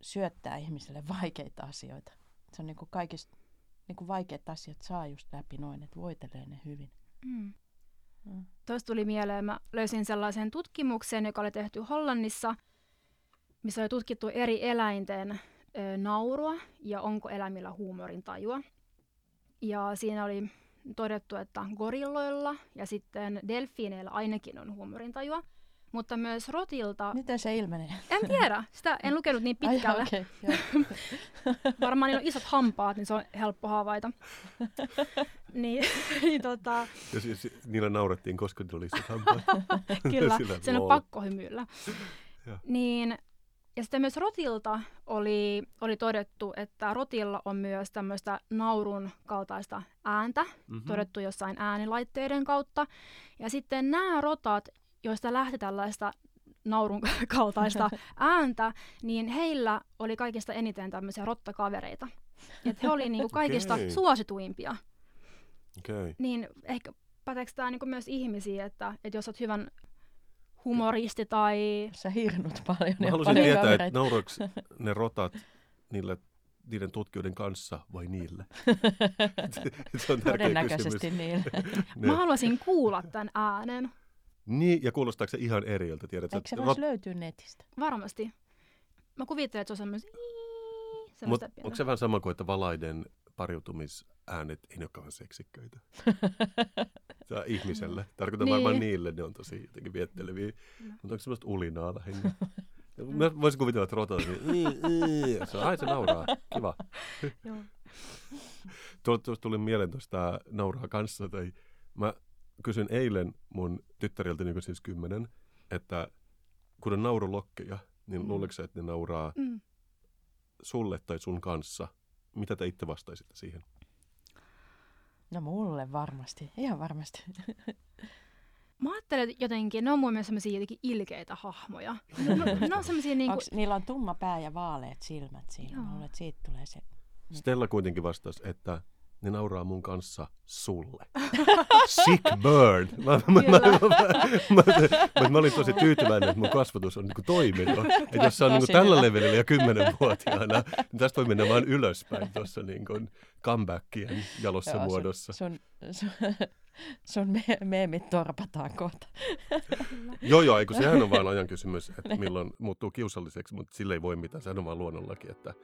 syöttää ihmiselle vaikeita asioita. Se on niin kuin kaikista niin kuin vaikeat asiat saa just läpi noin, että voitelee ne hyvin. Mm. Mm. Tuosta tuli mieleen, mä löysin sellaisen tutkimuksen, joka oli tehty Hollannissa, missä oli tutkittu eri eläinten ö, naurua ja onko eläimillä huumorin tajua. Ja siinä oli todettu, että gorilloilla ja sitten delfiineillä ainakin on huumorintajua. Mutta myös rotilta... Miten se ilmenee? En tiedä. Sitä en *laughs* lukenut niin pitkälle. Ai, okay, *laughs* Varmaan niillä on isot hampaat, niin se on helppo havaita. *laughs* niin, niin tota... Ja siis, niillä naurettiin, koska niillä oli isot hampaat. Kyllä, sen on pakko hymyillä. niin Ja sitten myös rotilta oli, oli todettu, että rotilla on myös tämmöistä naurun kaltaista ääntä, mm-hmm. todettu jossain äänilaitteiden kautta. Ja sitten nämä rotat, joista lähti tällaista naurun *laughs* kaltaista *laughs* ääntä, niin heillä oli kaikista eniten tämmöisiä rottakavereita. Et he olivat niinku *laughs* kaikista okay. suosituimpia. Okay. Niin ehkä päteekö tämä niinku myös ihmisiä, että, että jos olet hyvän humoristi tai... Sä hirnut paljon. Mä haluaisin paljon tietää, kavereita. että nauroiko ne rotat niille, niiden tutkijoiden kanssa vai niille? Se on tärkeä Todennäköisesti kysymys. niin. Ne. Mä haluaisin kuulla tämän äänen. Niin, ja kuulostaako se ihan eriltä? Tiedät, Eikö se voisi löytyä netistä? Varmasti. Mä kuvittelen, että se on semmoista pientä. onko se vähän sama kuin, että valaiden pariutumisäänet ei ne ole kauhean seksikköitä? *laughs* Tämä ihmiselle. Tarkoitan Niin. varmaan niille, ne on tosi jotenkin vietteleviä. Mutta onko semmoista ulinaa lähinnä? *laughs* Mä voisin kuvitella, että rotat, niin, "Ii, ii", se, on, ai se nauraa, kiva. Tuossa tuli mieleen tuosta nauraa kanssa, tai mä kysyin eilen mun tyttäriltä, niin siis kymmenen, että kun on naurulokkeja, niin Mm. luuleeko että ne nauraa Mm. sulle tai sun kanssa? Mitä te itse vastaisitte siihen? No mulle varmasti, ihan varmasti. *laughs* Mä ajattelen että jotenkin, ne on mun mielestä semmoisia jotenkin ilkeitä hahmoja. No, no, ne on semmoisia niinku... Onks, niillä on tumma pää ja vaaleat silmät siinä. Joo. Mä luulen, että siitä tulee se. Stella kuitenkin vastasi, että ne nauraa mun kanssa sulle. *laughs* Sick bird! Mä, mä, mä, mä, mä, mä, mä, mä olin tosi tyytyväinen, että mun kasvatus on niinku toiminut. *laughs* Että jos se on niinku tällä levelillä jo kymmenenvuotiaana, niin tästä voi mennä vaan ylöspäin tuossa niinku comebackien jalossa Joo, muodossa. Sun, sun, sun me, meemit torpataan kohta. *laughs* Joo, joo, eikö sehän on vain ajan kysymys, että milloin muuttuu kiusalliseksi, mutta sille ei voi mitään. Sehän on vaan luonnonlaki, että,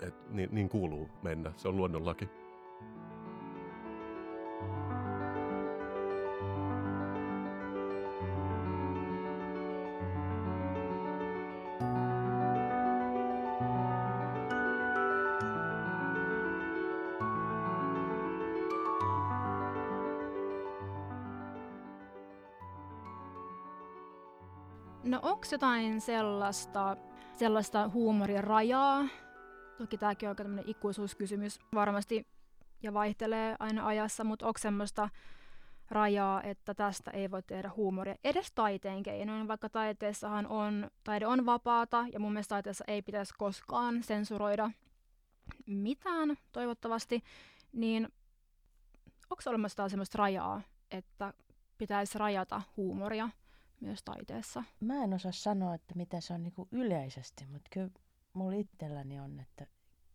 että niin, niin kuuluu mennä. Se on luonnonlaki. No onko jotain sellaista, sellaista huumorin rajaa? Toki tämäkin on aika tämmöinen ikuisuuskysymys varmasti ja vaihtelee aina ajassa, mutta onko semmoista rajaa, että tästä ei voi tehdä huumoria edes taiteen keinoin, vaikka taiteessahan on, taide on vapaata ja mun mielestä taiteessa ei pitäisi koskaan sensuroida mitään toivottavasti, niin onko olemassa semmoista rajaa, että pitäisi rajata huumoria myös taiteessa? Mä en osaa sanoa, että mitä se on niinku yleisesti, mutta kyllä mulla itselläni on, että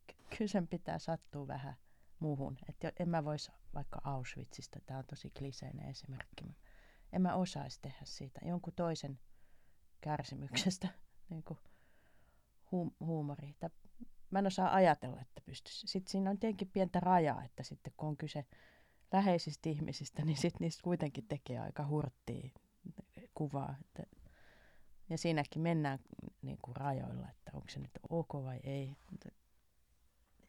ky- kyllä sen pitää sattua vähän muuhun. Että en mä vois vaikka Auschwitzista, tämä on tosi kliseinen esimerkki, en mä osaisi tehdä siitä jonkun toisen kärsimyksestä *laughs* niin kuin huum- huumoria. Mä en osaa ajatella, että pystyisi. Sitten siinä on tietenkin pientä rajaa, että sitten kun on kyse läheisistä ihmisistä, niin sitten niistä kuitenkin tekee aika hurttia kuvaa. Että, ja siinäkin mennään niin kuin rajoilla, että onko se nyt ok vai ei.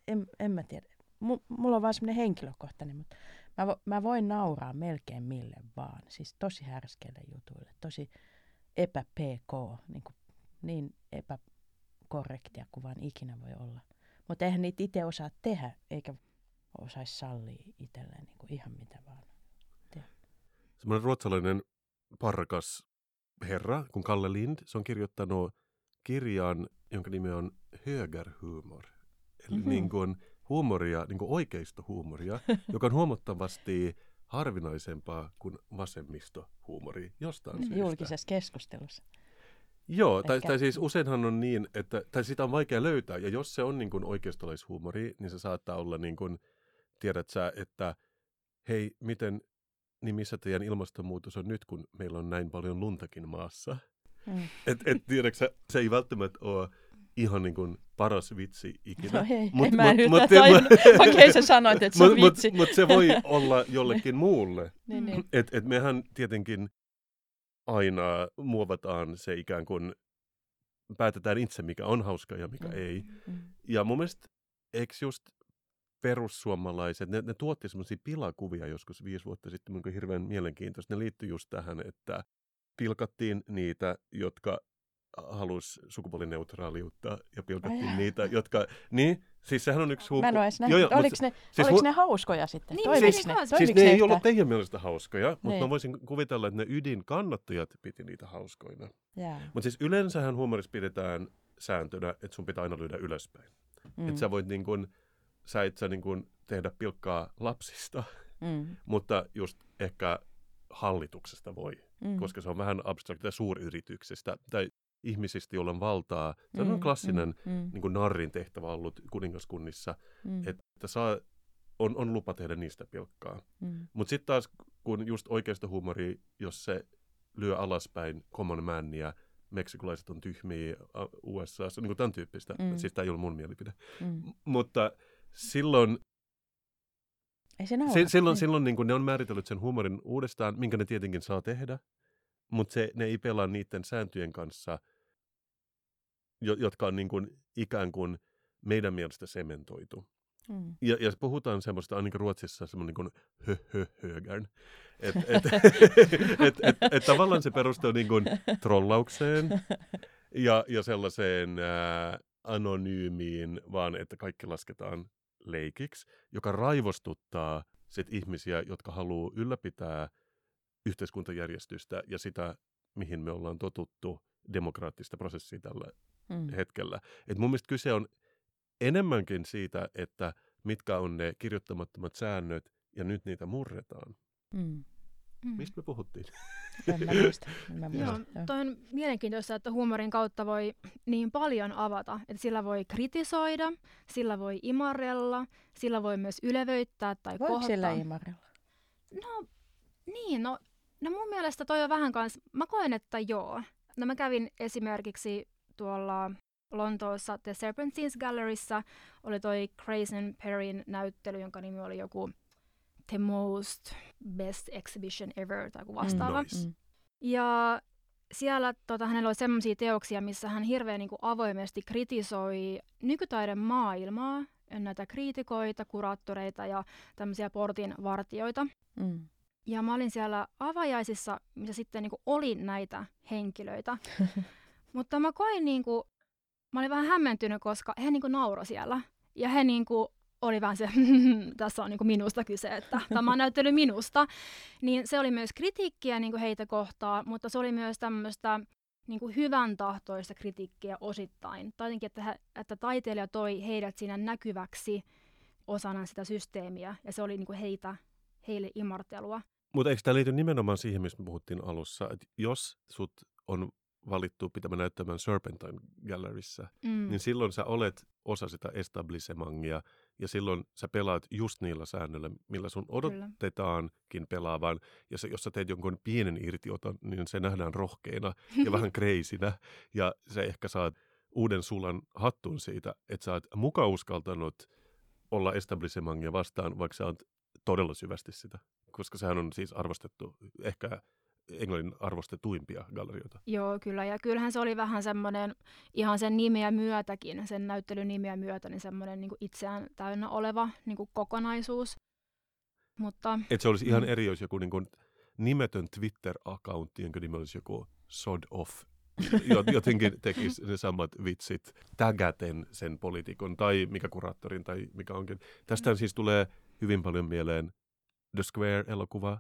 En, en mä tiedä. M- mulla on vaan semmoinen henkilökohtainen, mutta mä, vo, mä voin nauraa melkein mille vaan. Siis tosi härskeille jutuille, tosi epä-PK, niin, kuin, niin epäkorrektia kuin vaan ikinä voi olla. Mutta eihän niitä itse osaa tehdä, eikä osaisi sallia itselleen niin kuin ihan mitä vaan. Semmoinen ruotsalainen parkas herra kuin Kalle Lind, se on kirjoittanut kirjan, jonka nimi on Högerhumor. Eli Mhm. niin kuin huumoria, niin kuin oikeistohuumoria, *laughs* joka on huomattavasti harvinaisempaa kuin vasemmistohuumori jostain syystä. Julkisessa keskustelussa. Joo, tai, tai siis useinhan on niin, että tai sitä on vaikea löytää, ja jos se on niin kuin oikeistolaishuumori, niin se saattaa olla niin kuin, tiedät sä, että hei, miten, niin missä teidän ilmastonmuutos on nyt, kun meillä on näin paljon luntakin maassa. Mm. Et, et tiedätkö se ei välttämättä ole ihan niin kuin paras vitsi ikinä. No ei, Mut- en mä mut- mut-. Okei, sä sanoit, että se on Mutta vitsi. mut se voi olla jollekin muulle. *laughs* Niin, niin. Et, et mehän tietenkin aina muovataan se ikään kuin, päätetään itse, mikä on hauska ja mikä Mm. ei. Mm. Ja mun mielestä, eikö just perussuomalaiset, ne, ne tuotti semmoisia pilakuvia joskus viisi vuotta sitten, mikä on hirveän mielenkiintoista. Ne liittyy just tähän, että pilkattiin niitä, jotka halusi sukupuolineutraaliutta ja pilkattiin niitä, jotka... Niin, siis sehän on yksi huumo... Mä en ole edes nähnyt. Oliko, ne, siis oliko hu... ne hauskoja sitten? Niin, siis, ne? Siis ne ei ollut teidän mielestä hauskoja, mutta niin. mä voisin kuvitella, että ne ydinkannattajat piti niitä hauskoina. Mutta siis yleensähän huumorissa pidetään sääntönä, että sun pitää aina lyödä ylöspäin. Mm. Että sä voit niin kun, sä et sä niin kun tehdä pilkkaa lapsista, mm. mutta just ehkä hallituksesta voi, mm. koska se on vähän abstraktia suuryrityksistä tai ihmisistä, joilla on valtaa. Se on mm, klassinen mm, mm. Niin kuin narrin tehtävä ollut kuningaskunnissa, mm. että saa, on, on lupa tehdä niistä pilkkaa. Mm. Mutta sitten taas, kun just oikeasta huumori, jos se lyö alaspäin common mania, meksikolaiset on tyhmiä USA, niin kuin tämän tyyppistä. Mm. Siis tämä ei ole mun mielipide. Mm. Mutta silloin ei se. Se, silloin, niin. silloin niin ne on määritellyt sen huumorin uudestaan, minkä ne tietenkin saa tehdä, mutta se, ne ei pelaa niiden sääntöjen kanssa, jo, jotka on niin kuin, ikään kuin meidän mielestä sementoitu. Mm. Ja, ja puhutaan semmoista, ainakin Ruotsissa semmoinen niin hö, hö, högern. Että *laughs* et, et, et, et, tavallaan se perustuu niin kuin trollaukseen ja, ja sellaiseen ää, anonyymiin, vaan että kaikki lasketaan leikiksi, joka raivostuttaa sit ihmisiä, jotka haluaa ylläpitää yhteiskuntajärjestystä ja sitä, mihin me ollaan totuttu demokraattista prosessia tällä mm. hetkellä. Et mun mielestä kyse on enemmänkin siitä, että mitkä on ne kirjoittamattomat säännöt ja nyt niitä murretaan. Mm. Mm. Mistä me puhuttiin? *laughs* En mä muista. En mä muista. Joo, toi on mielenkiintoista, että huumorin kautta voi niin paljon avata. Että sillä voi kritisoida, sillä voi imarella, sillä voi myös ylevöittää tai Voiko kohtaa. sillä imarella? No niin, no, no mun mielestä toi on vähän kans, mä koen, että joo. No mä kävin esimerkiksi tuolla Lontoossa The Serpentines Galleryssä oli toi Grayson Perryn näyttely, jonka nimi oli joku The Most Best Exhibition Ever tai vastaava. Mm, nice. Mm. Ja siellä tota, hänellä oli sellaisia teoksia, missä hän hirveän niin kuin, avoimesti kritisoi nykytaiden maailmaa, näitä kriitikoita, kuraattoreita ja tämmöisiä portin vartioita. Mm. Ja mä olin siellä avajaisissa, missä sitten niin kuin, oli näitä henkilöitä. *laughs* Mutta mä koin, niin kuin, mä olin vähän hämmentynyt, koska he niin kuin, nauroi siellä. Ja he niin kuin, oli vähän se, *laughs* tässä on niin minusta kyse, että *laughs* tämä on näyttely minusta, niin se oli myös kritiikkiä niin heitä kohtaan, mutta se oli myös tämmöistä niin hyvän tahtoista kritiikkiä osittain. Tai jotenkin, että, että taiteilija toi heidät siinä näkyväksi osana sitä systeemiä, ja se oli niin heitä, heille imartelua. Mutta eikö tämä liity nimenomaan siihen, mistä me puhuttiin alussa, että jos sut on valittu pitämään näyttämään Serpentine Galleryssä, mm. niin silloin sä olet osa sitä establissemangia, ja silloin sä pelaat just niillä säännöillä, millä sun odotetaankin pelaavan. Ja se, jos sä teet jonkun pienen irtioton, niin se nähdään rohkeina ja *laughs* vähän kreisinä. Ja sä ehkä saat uuden sulan hattun siitä, että sä oot muka uskaltanut olla establissemangia vastaan, vaikka sä oot todella syvästi sitä. Koska sehän on siis arvostettu ehkä Englannin arvostetuimpia gallerioita. Joo, kyllä. Ja kyllähän se oli vähän semmoinen, ihan sen nimeä myötäkin, sen näyttelyn nimeä myötä, niin semmoinen niin itseään täynnä oleva niin kuin kokonaisuus. Mutta, Et se olisi ihan mm. eri, jos joku niin kuin nimetön Twitter-accountti, jonka nimi olisi joku Sod Off, *laughs* jotenkin tekisi ne samat vitsit tägäten sen poliitikon tai mikä kuraattorin tai mikä onkin. Tästähän siis tulee hyvin paljon mieleen The Square-elokuva,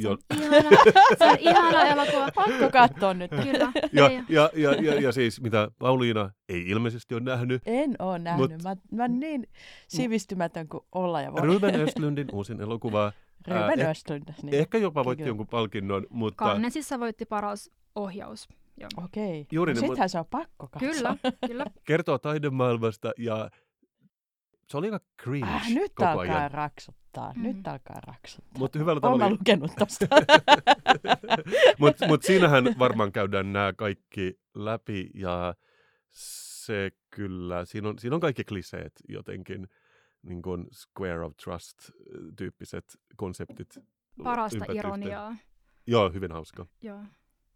se on, ihana, *laughs* se on ihana elokuva. Pakko katsoa nyt. Kyllä. Ja, ja, ja, ja, ja siis mitä Pauliina ei ilmeisesti ole nähnyt. En ole nähnyt. Mut, mä, mä oon niin sivistymätön kuin olla ja voi. Ruben Östlundin uusin elokuva. Ruben eh- Östlund. Niin. Ehkä jopa voitti jonkun palkinnon, mutta... Kannesissa voitti paras ohjaus. Okei. Juuri no, niin, sittenhän se on pakko katsoa. Kyllä, kyllä. *laughs* Kertoo taidemaailmasta ja se oli aika cringe äh, nyt koko alkaa ajan. raksuttaa, mm. nyt alkaa raksuttaa. Mut hyvällä tavalla... Olen lukenut tosta. *laughs* Mutta mut siinähän varmaan käydään nämä kaikki läpi ja se kyllä, siinä on, siinä on kaikki kliseet jotenkin, niin kuin Square of Trust-tyyppiset konseptit. Parasta ironiaa. Joo, hyvin hauska. Joo.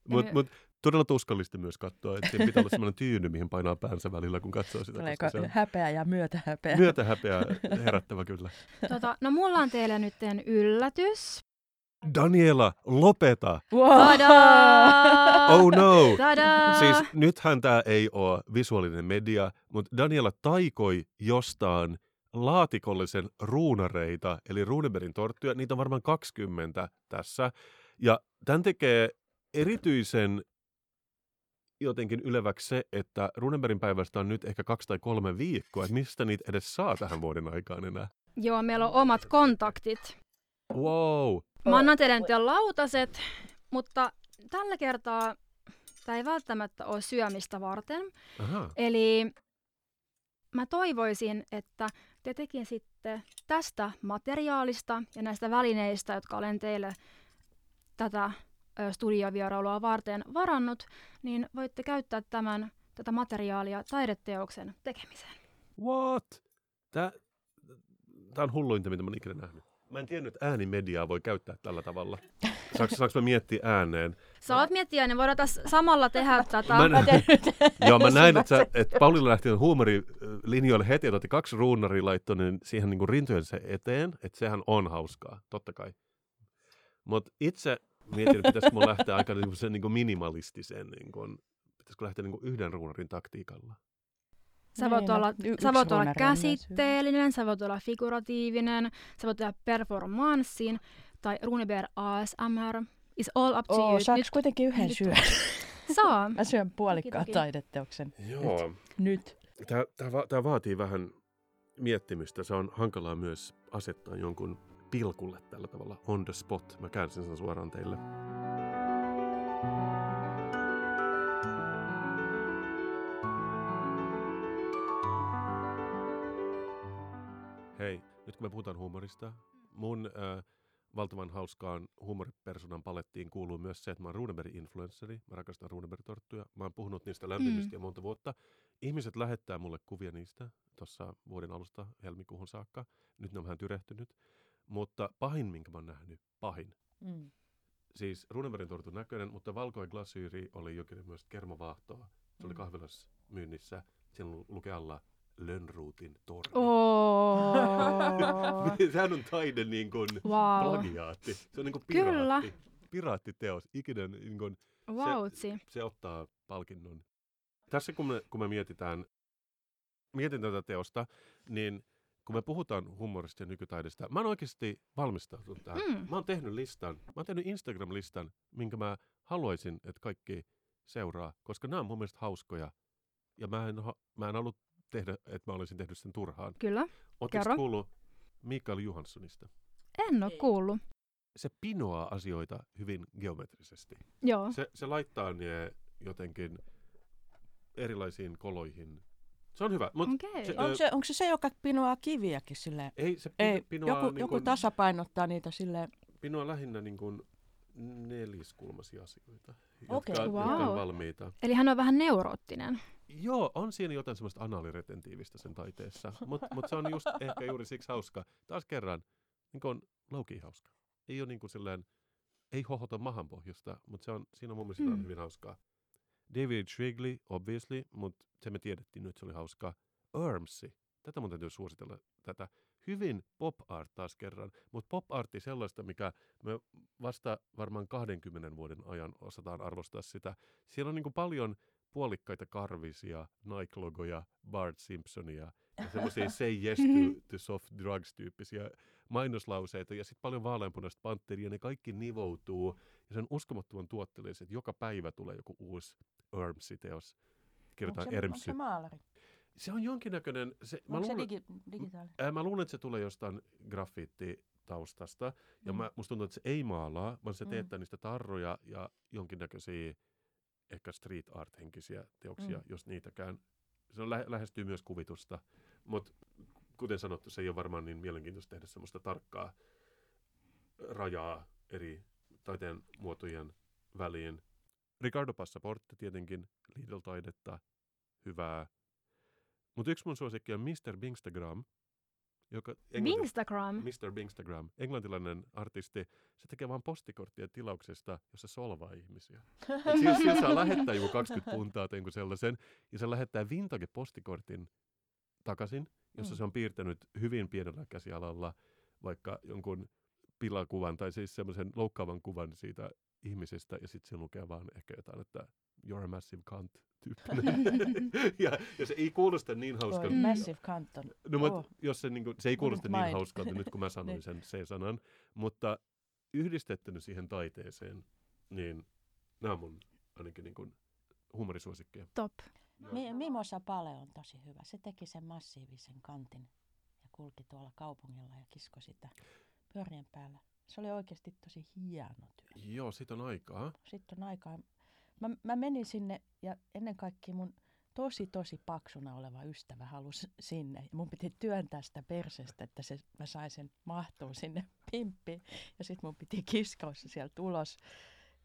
Mutta mut, todella tuskallista myös katsoa, että siinä pitää olla sellainen tyyny, mihin painaa päänsä välillä, kun katsoo sitä. Tuleeko se on häpeä ja myötähäpeä? Myötähäpeä herättävä kyllä. Tota, no mulla on teille nyt yllätys. Daniela, lopeta! Wow. Tadaa! Oh no! Tadaa! Siis nythän tämä ei ole visuaalinen media, mutta Daniela taikoi jostain laatikollisen ruunareita, eli Runebergin torttuja. Niitä on varmaan 20 tässä. Ja tämän tekee erityisen jotenkin yleväksi se, että Runebergin päivästä on nyt ehkä kaksi tai kolme viikkoa. Että mistä niitä edes saa tähän vuoden aikaan enää? Joo, meillä on omat kontaktit. Wow! Mä annan teille nyt lautaset, mutta tällä kertaa tämä ei välttämättä ole syömistä varten. Aha. Eli mä toivoisin, että te tekisitte tästä materiaalista ja näistä välineistä, jotka olen teille tätä studiovierailua varten varannut, niin voitte käyttää tämän, tätä materiaalia taideteoksen tekemiseen. What? Tämä, tämä on hulluinta, mitä mä ikinä nähnyt. Mä en tiennyt, että äänimediaa voi käyttää tällä tavalla. Saanko, saanko mä miettiä ääneen? Saat miettiä, niin voidaan tässä samalla tehdä tätä. Mä, nä- *laughs* joo, mä näin, että, sä, että Paulilla lähti huumorilinjoille heti, että otti kaksi ruunaria laittoi niin siihen niin rintojensa eteen, että sehän on hauskaa, totta kai. Mutta itse mietin, että pitäisikö mun lähteä aika niin sen niin minimalistiseen, niin kuin, pitäisikö lähteä niin hyvän ruunarin taktiikalla. Sä voit Niin, no, olla, y- yksi sä voit olla käsitteellinen, sä voit olla figuratiivinen, sä voit tehdä performanssin tai Runeberg ASMR. It's all up to Oo, you. saaks Nyt kuitenkin yhden nyt- syödä? *laughs* saa. Mä syön puolikkaan toki. taideteoksen. Joo. Nyt. Tämä, tämä, va- tämä vaatii vähän miettimistä. Se on hankalaa myös asettaa jonkun pilkulle tällä tavalla on the spot. Mä käänsin sen suoraan teille. Hei, nyt kun me puhutaan huumorista, mun äh, valtavan hauskaan huumoripersonan palettiin kuuluu myös se, että mä oon Runeberg-influenssari. Mä rakastan Runeberg-torttuja. Mä oon puhunut niistä lämpimisti Mm. jo monta vuotta. Ihmiset lähettää mulle kuvia niistä tuossa vuoden alusta helmikuuhun saakka. Nyt ne on vähän tyrehtynyt. Mutta pahin, minkä mä oon nähnyt, pahin. Mm. Siis Runebergin tortun näköinen, mutta valkoinen glasyyri oli jokin myös kermavaahtoa. Se oli Mm. kahvilassa myynnissä. Siinä lu- lukee alla Lönnruutin torni. Oh. *laughs* Sehän on taide niin kuin wow. plagiaatti. Se on niin kuin Kyllä. piraatti. Piraattiteos. Ikinä niin kuin, Vautsi. se ottaa palkinnon. Tässä kun me, kun me mietitään, mietin tätä teosta, niin kun me puhutaan humorista ja nykytaidesta, mä oon oikeasti valmistautunut tähän. Mm. Mä oon tehnyt listan, mä oon tehnyt Instagram-listan, minkä mä haluaisin, että kaikki seuraa, koska nämä on mun mielestä hauskoja. Ja mä en, mä en halua tehdä, että mä olisin tehnyt sen turhaan. Kyllä. Kerro. kuullut Mikael Johanssonista? En ole kuullut. Se pinoaa asioita hyvin geometrisesti. Joo. Se, se laittaa ne jotenkin erilaisiin koloihin. Se on hyvä, mutta Okei. se- Onko se, onko se se, joka pinoaa kiviäkin silleen? ei se pin, Ei, pinoaa, joku, niin joku kuin, tasapainottaa niitä silleen. pinoaa lähinnä niin kuin neliskulmaisia asioita, Okei. jotka, jotka on Wow. valmiita. Eli hän on vähän neuroottinen. Joo, on siinä jotain semmoista anaaliretentiivistä sen taiteessa, mutta mut se on just ehkä juuri siksi hauska. Taas kerran, niin kuin low-key hauska. Ei ole niin kuin silleen, ei hohota mahanpohjasta, mutta se on, siinä on mun mielestä. Mm. hyvin hauskaa. David Shrigley, obviously, mutta se me tiedettiin nyt, se oli hauskaa. Ermsi, tätä mun täytyy suositella tätä. Hyvin pop art taas kerran, mutta pop artti sellaista, mikä me vasta varmaan 20 vuoden ajan osataan arvostaa sitä. Siellä on niin paljon puolikkaita karvisia, Nike-logoja, Bart Simpsonia ja semmoisia say yes to, *laughs* to soft drugs-tyyppisiä mainoslauseita ja sitten paljon vaaleanpunaista pantteria. Ne kaikki nivoutuu ja se on uskomattoman tuotteellista, että joka päivä tulee joku uusi Ermsi-teos. Onko Kirjoitetaan se, onko Ermsi. se maalari? Se on jonkinnäköinen, se, mä, Onko se luulen, digi, digitaalinen? ää, mä luulen, että se tulee jostain graffiti-taustasta. Ja Mm. mä, musta tuntuu, että se ei maalaa, vaan se Mm. teettää niistä tarroja ja jonkinnäköisiä ehkä street art-henkisiä teoksia, Mm. jos niitäkään. Se on lä- lähestyy myös kuvitusta, mutta kuten sanottu, se ei ole varmaan niin mielenkiintoista tehdä semmoista tarkkaa rajaa eri taiteen muotojen väliin. Ricardo Passaporte tietenkin, Lidl-taidetta, hyvää. Mutta yksi mun suosikki on Mr. Bingstagram, joka englanti- Instagram. Mr. Bingstagram, englantilainen artisti, se tekee vaan postikorttia tilauksesta, jossa solvaa ihmisiä. Et sillä, sillä saa lähettää joku 20 puntaa tai sellaisen, ja se lähettää vintage-postikortin takaisin, jossa Mm. se on piirtänyt hyvin pienellä käsialalla vaikka jonkun pilakuvan tai siis semmoisen loukkaavan kuvan siitä ihmisestä ja sitten se lukee vaan ehkä jotain, että you're a massive cunt tyyppinen. *laughs* ja, ja, se ei kuulosta niin hauskalta. Mm. Massive cunt on. No, oh. jos se, niin kuin, se ei kuulosta niin hauskalta nyt, kun mä sanoin sen *laughs* C-sanan, mutta yhdistettynä siihen taiteeseen, niin nämä on mun ainakin niin kuin huumorisuosikkeja. Top. Mi- Mimosa Pale on tosi hyvä. Se teki sen massiivisen kantin ja kulki tuolla kaupungilla ja kisko sitä pyörien päällä. Se oli oikeasti tosi hieno työ. Joo, sitten on aikaa. Sitten on aikaa. Mä, mä menin sinne ja ennen kaikkea mun tosi tosi paksuna oleva ystävä halusi sinne. Mun piti työntää sitä persestä, että se, mä sain sen mahtua sinne pimppiin. Ja sitten mun piti kiskoa se sieltä ulos,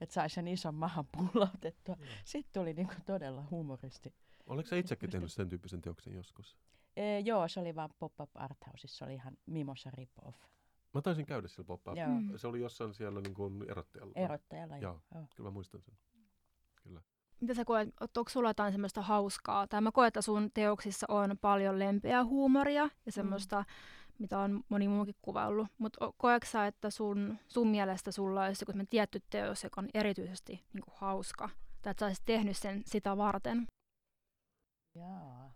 että sai sen ison mahan pullautettua. Mm. Sitten tuli niinku todella humoristi. Oletko sä itsekin tehnyt sen tyyppisen teoksen joskus? E, joo, se oli vaan Pop-Up Art Houseissa. Se oli ihan Mimosa rip-off. Mä taisin käydä siellä pop mm. Se oli jossain siellä niin kuin erottajalla. Erottajalla, joo. joo. Kyllä mä muistan sen. Kyllä. Mitä sä koet, onko sulla jotain semmoista hauskaa? Tai mä koen, että sun teoksissa on paljon lempeää huumoria ja semmoista, mm. mitä on moni muukin kuvaillut. Mutta koetko sä, että sun, sun mielestä sulla olisi joku tietty teos, joka on erityisesti niin kuin hauska? Tai että sä olisit tehnyt sen sitä varten? Jaa.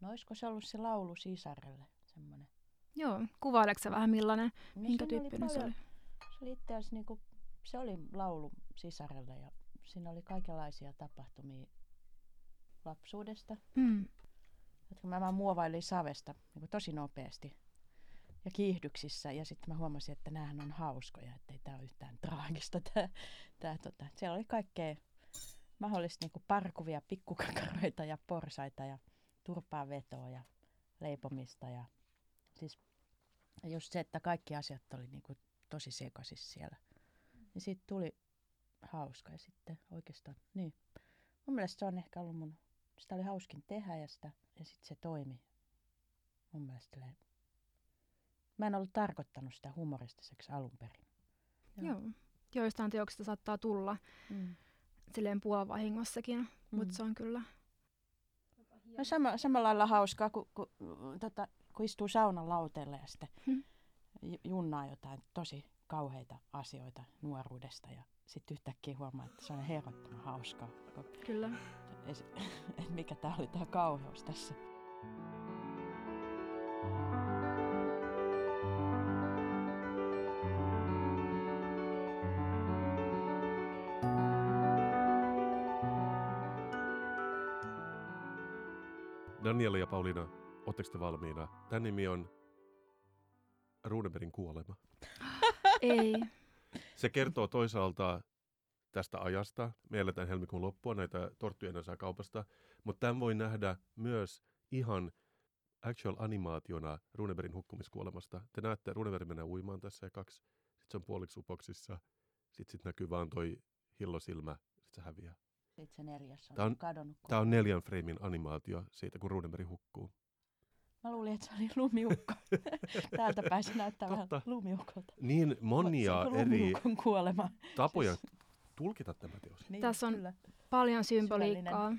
No olisiko se ollut se laulu sisarelle, semmoinen? Joo, kuvaileeko sä vähän millainen, no, minkä tyyppinen se oli? Se oli itse asiassa niinku, se oli laulu sisarelle ja siinä oli kaikenlaisia tapahtumia lapsuudesta. Mm. Jotka mä vaan muovailin savesta niin tosi nopeasti ja kiihdyksissä. Ja sitten mä huomasin, että näähän on hauskoja, että ei tämä ole yhtään traagista. Tää, tää, tota. Siellä oli kaikkea mahdollista niin parkuvia pikkukakaroita ja porsaita ja turpaa vetoa ja leipomista. Ja, just se, että kaikki asiat oli niin kuin tosi sekaisin siellä. Ja sitten tuli hauska ja sitten oikeastaan, niin. Mun mielestä se on ehkä ollut mun, sitä oli hauskin tehdä ja, sitä, ja sitten se toimi. Mun mielestä Mä en ollut tarkoittanut sitä humoristiseksi alun perin. Joo. Joo. Joistain teoksista saattaa tulla mm. silleen puolvahingossakin, mm. mutta se on kyllä... No sama, samalla lailla hauskaa, kun, kun, tota, kun istuu saunan lauteelle ja sitten hmm. junnaa jotain tosi kauheita asioita nuoruudesta ja sitten yhtäkkiä huomaa, että se on herrattoman hauskaa. Kyllä. *laughs* *laughs* Et mikä tämä oli tämä kauheus tässä. Daniela ja Pauliina, oletteko te valmiina? Tämän nimi on Runebergin kuolema. *laughs* Ei. Se kertoo toisaalta tästä ajasta. Me eletään helmikuun loppua, näitä torttuja saa kaupasta. Mutta tämän voi nähdä myös ihan actual animaationa Runebergin hukkumiskuolemasta. Te näette, Runeberg menee uimaan tässä ja kaksi. Sitten se on puoliksi upoksissa. Sitten sit näkyy vaan toi hillosilmä. Sitten se häviää. Sitten se neljäs on, tämä on kadonnut. Tämä on neljän freimin animaatio siitä, kun Runeberg hukkuu. Mä luulin, että se oli lumiukko. *laughs* Täältä pääsi näyttää vähän lumiukolta. Niin monia eri kuolema. tapoja tulkita tämä teos. Niin, Tässä on kyllä. paljon symboliikkaa.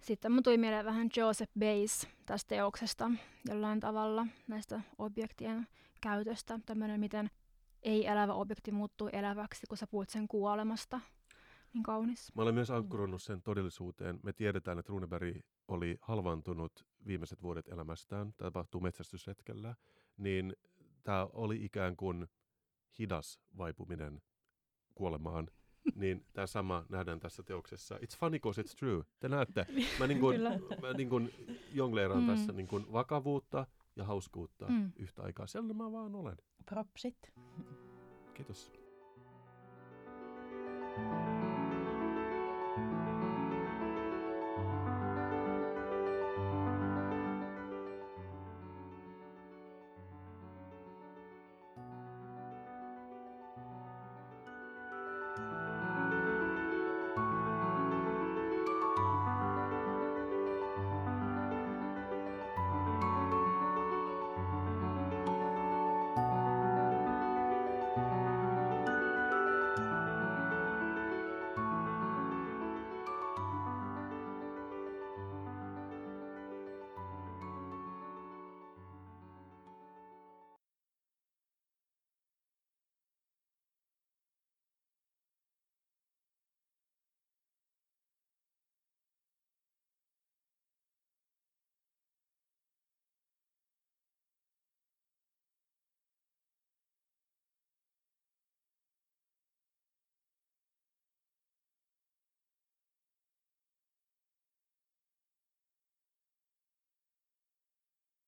Sitten mun tuli mieleen vähän Joseph Bays tästä teoksesta jollain tavalla näistä objektien käytöstä. Tämmöinen, miten ei-elävä objekti muuttuu eläväksi, kun sä puhut sen kuolemasta. Niin kaunis. Mä olen myös ankkuronnut sen todellisuuteen. Me tiedetään, että Runeberg oli halvantunut viimeiset vuodet elämästään, tämä tapahtuu metsästysretkellä, niin tämä oli ikään kuin hidas vaipuminen kuolemaan. *laughs* niin tämä sama nähdään tässä teoksessa. It's funny because it's true. Te näette, mä, *laughs* niin kuin, mä niin kuin jongleeran mm. tässä niin kuin vakavuutta ja hauskuutta mm. yhtä aikaa. Sellainen mä vaan olen. Propsit. Kiitos. thank you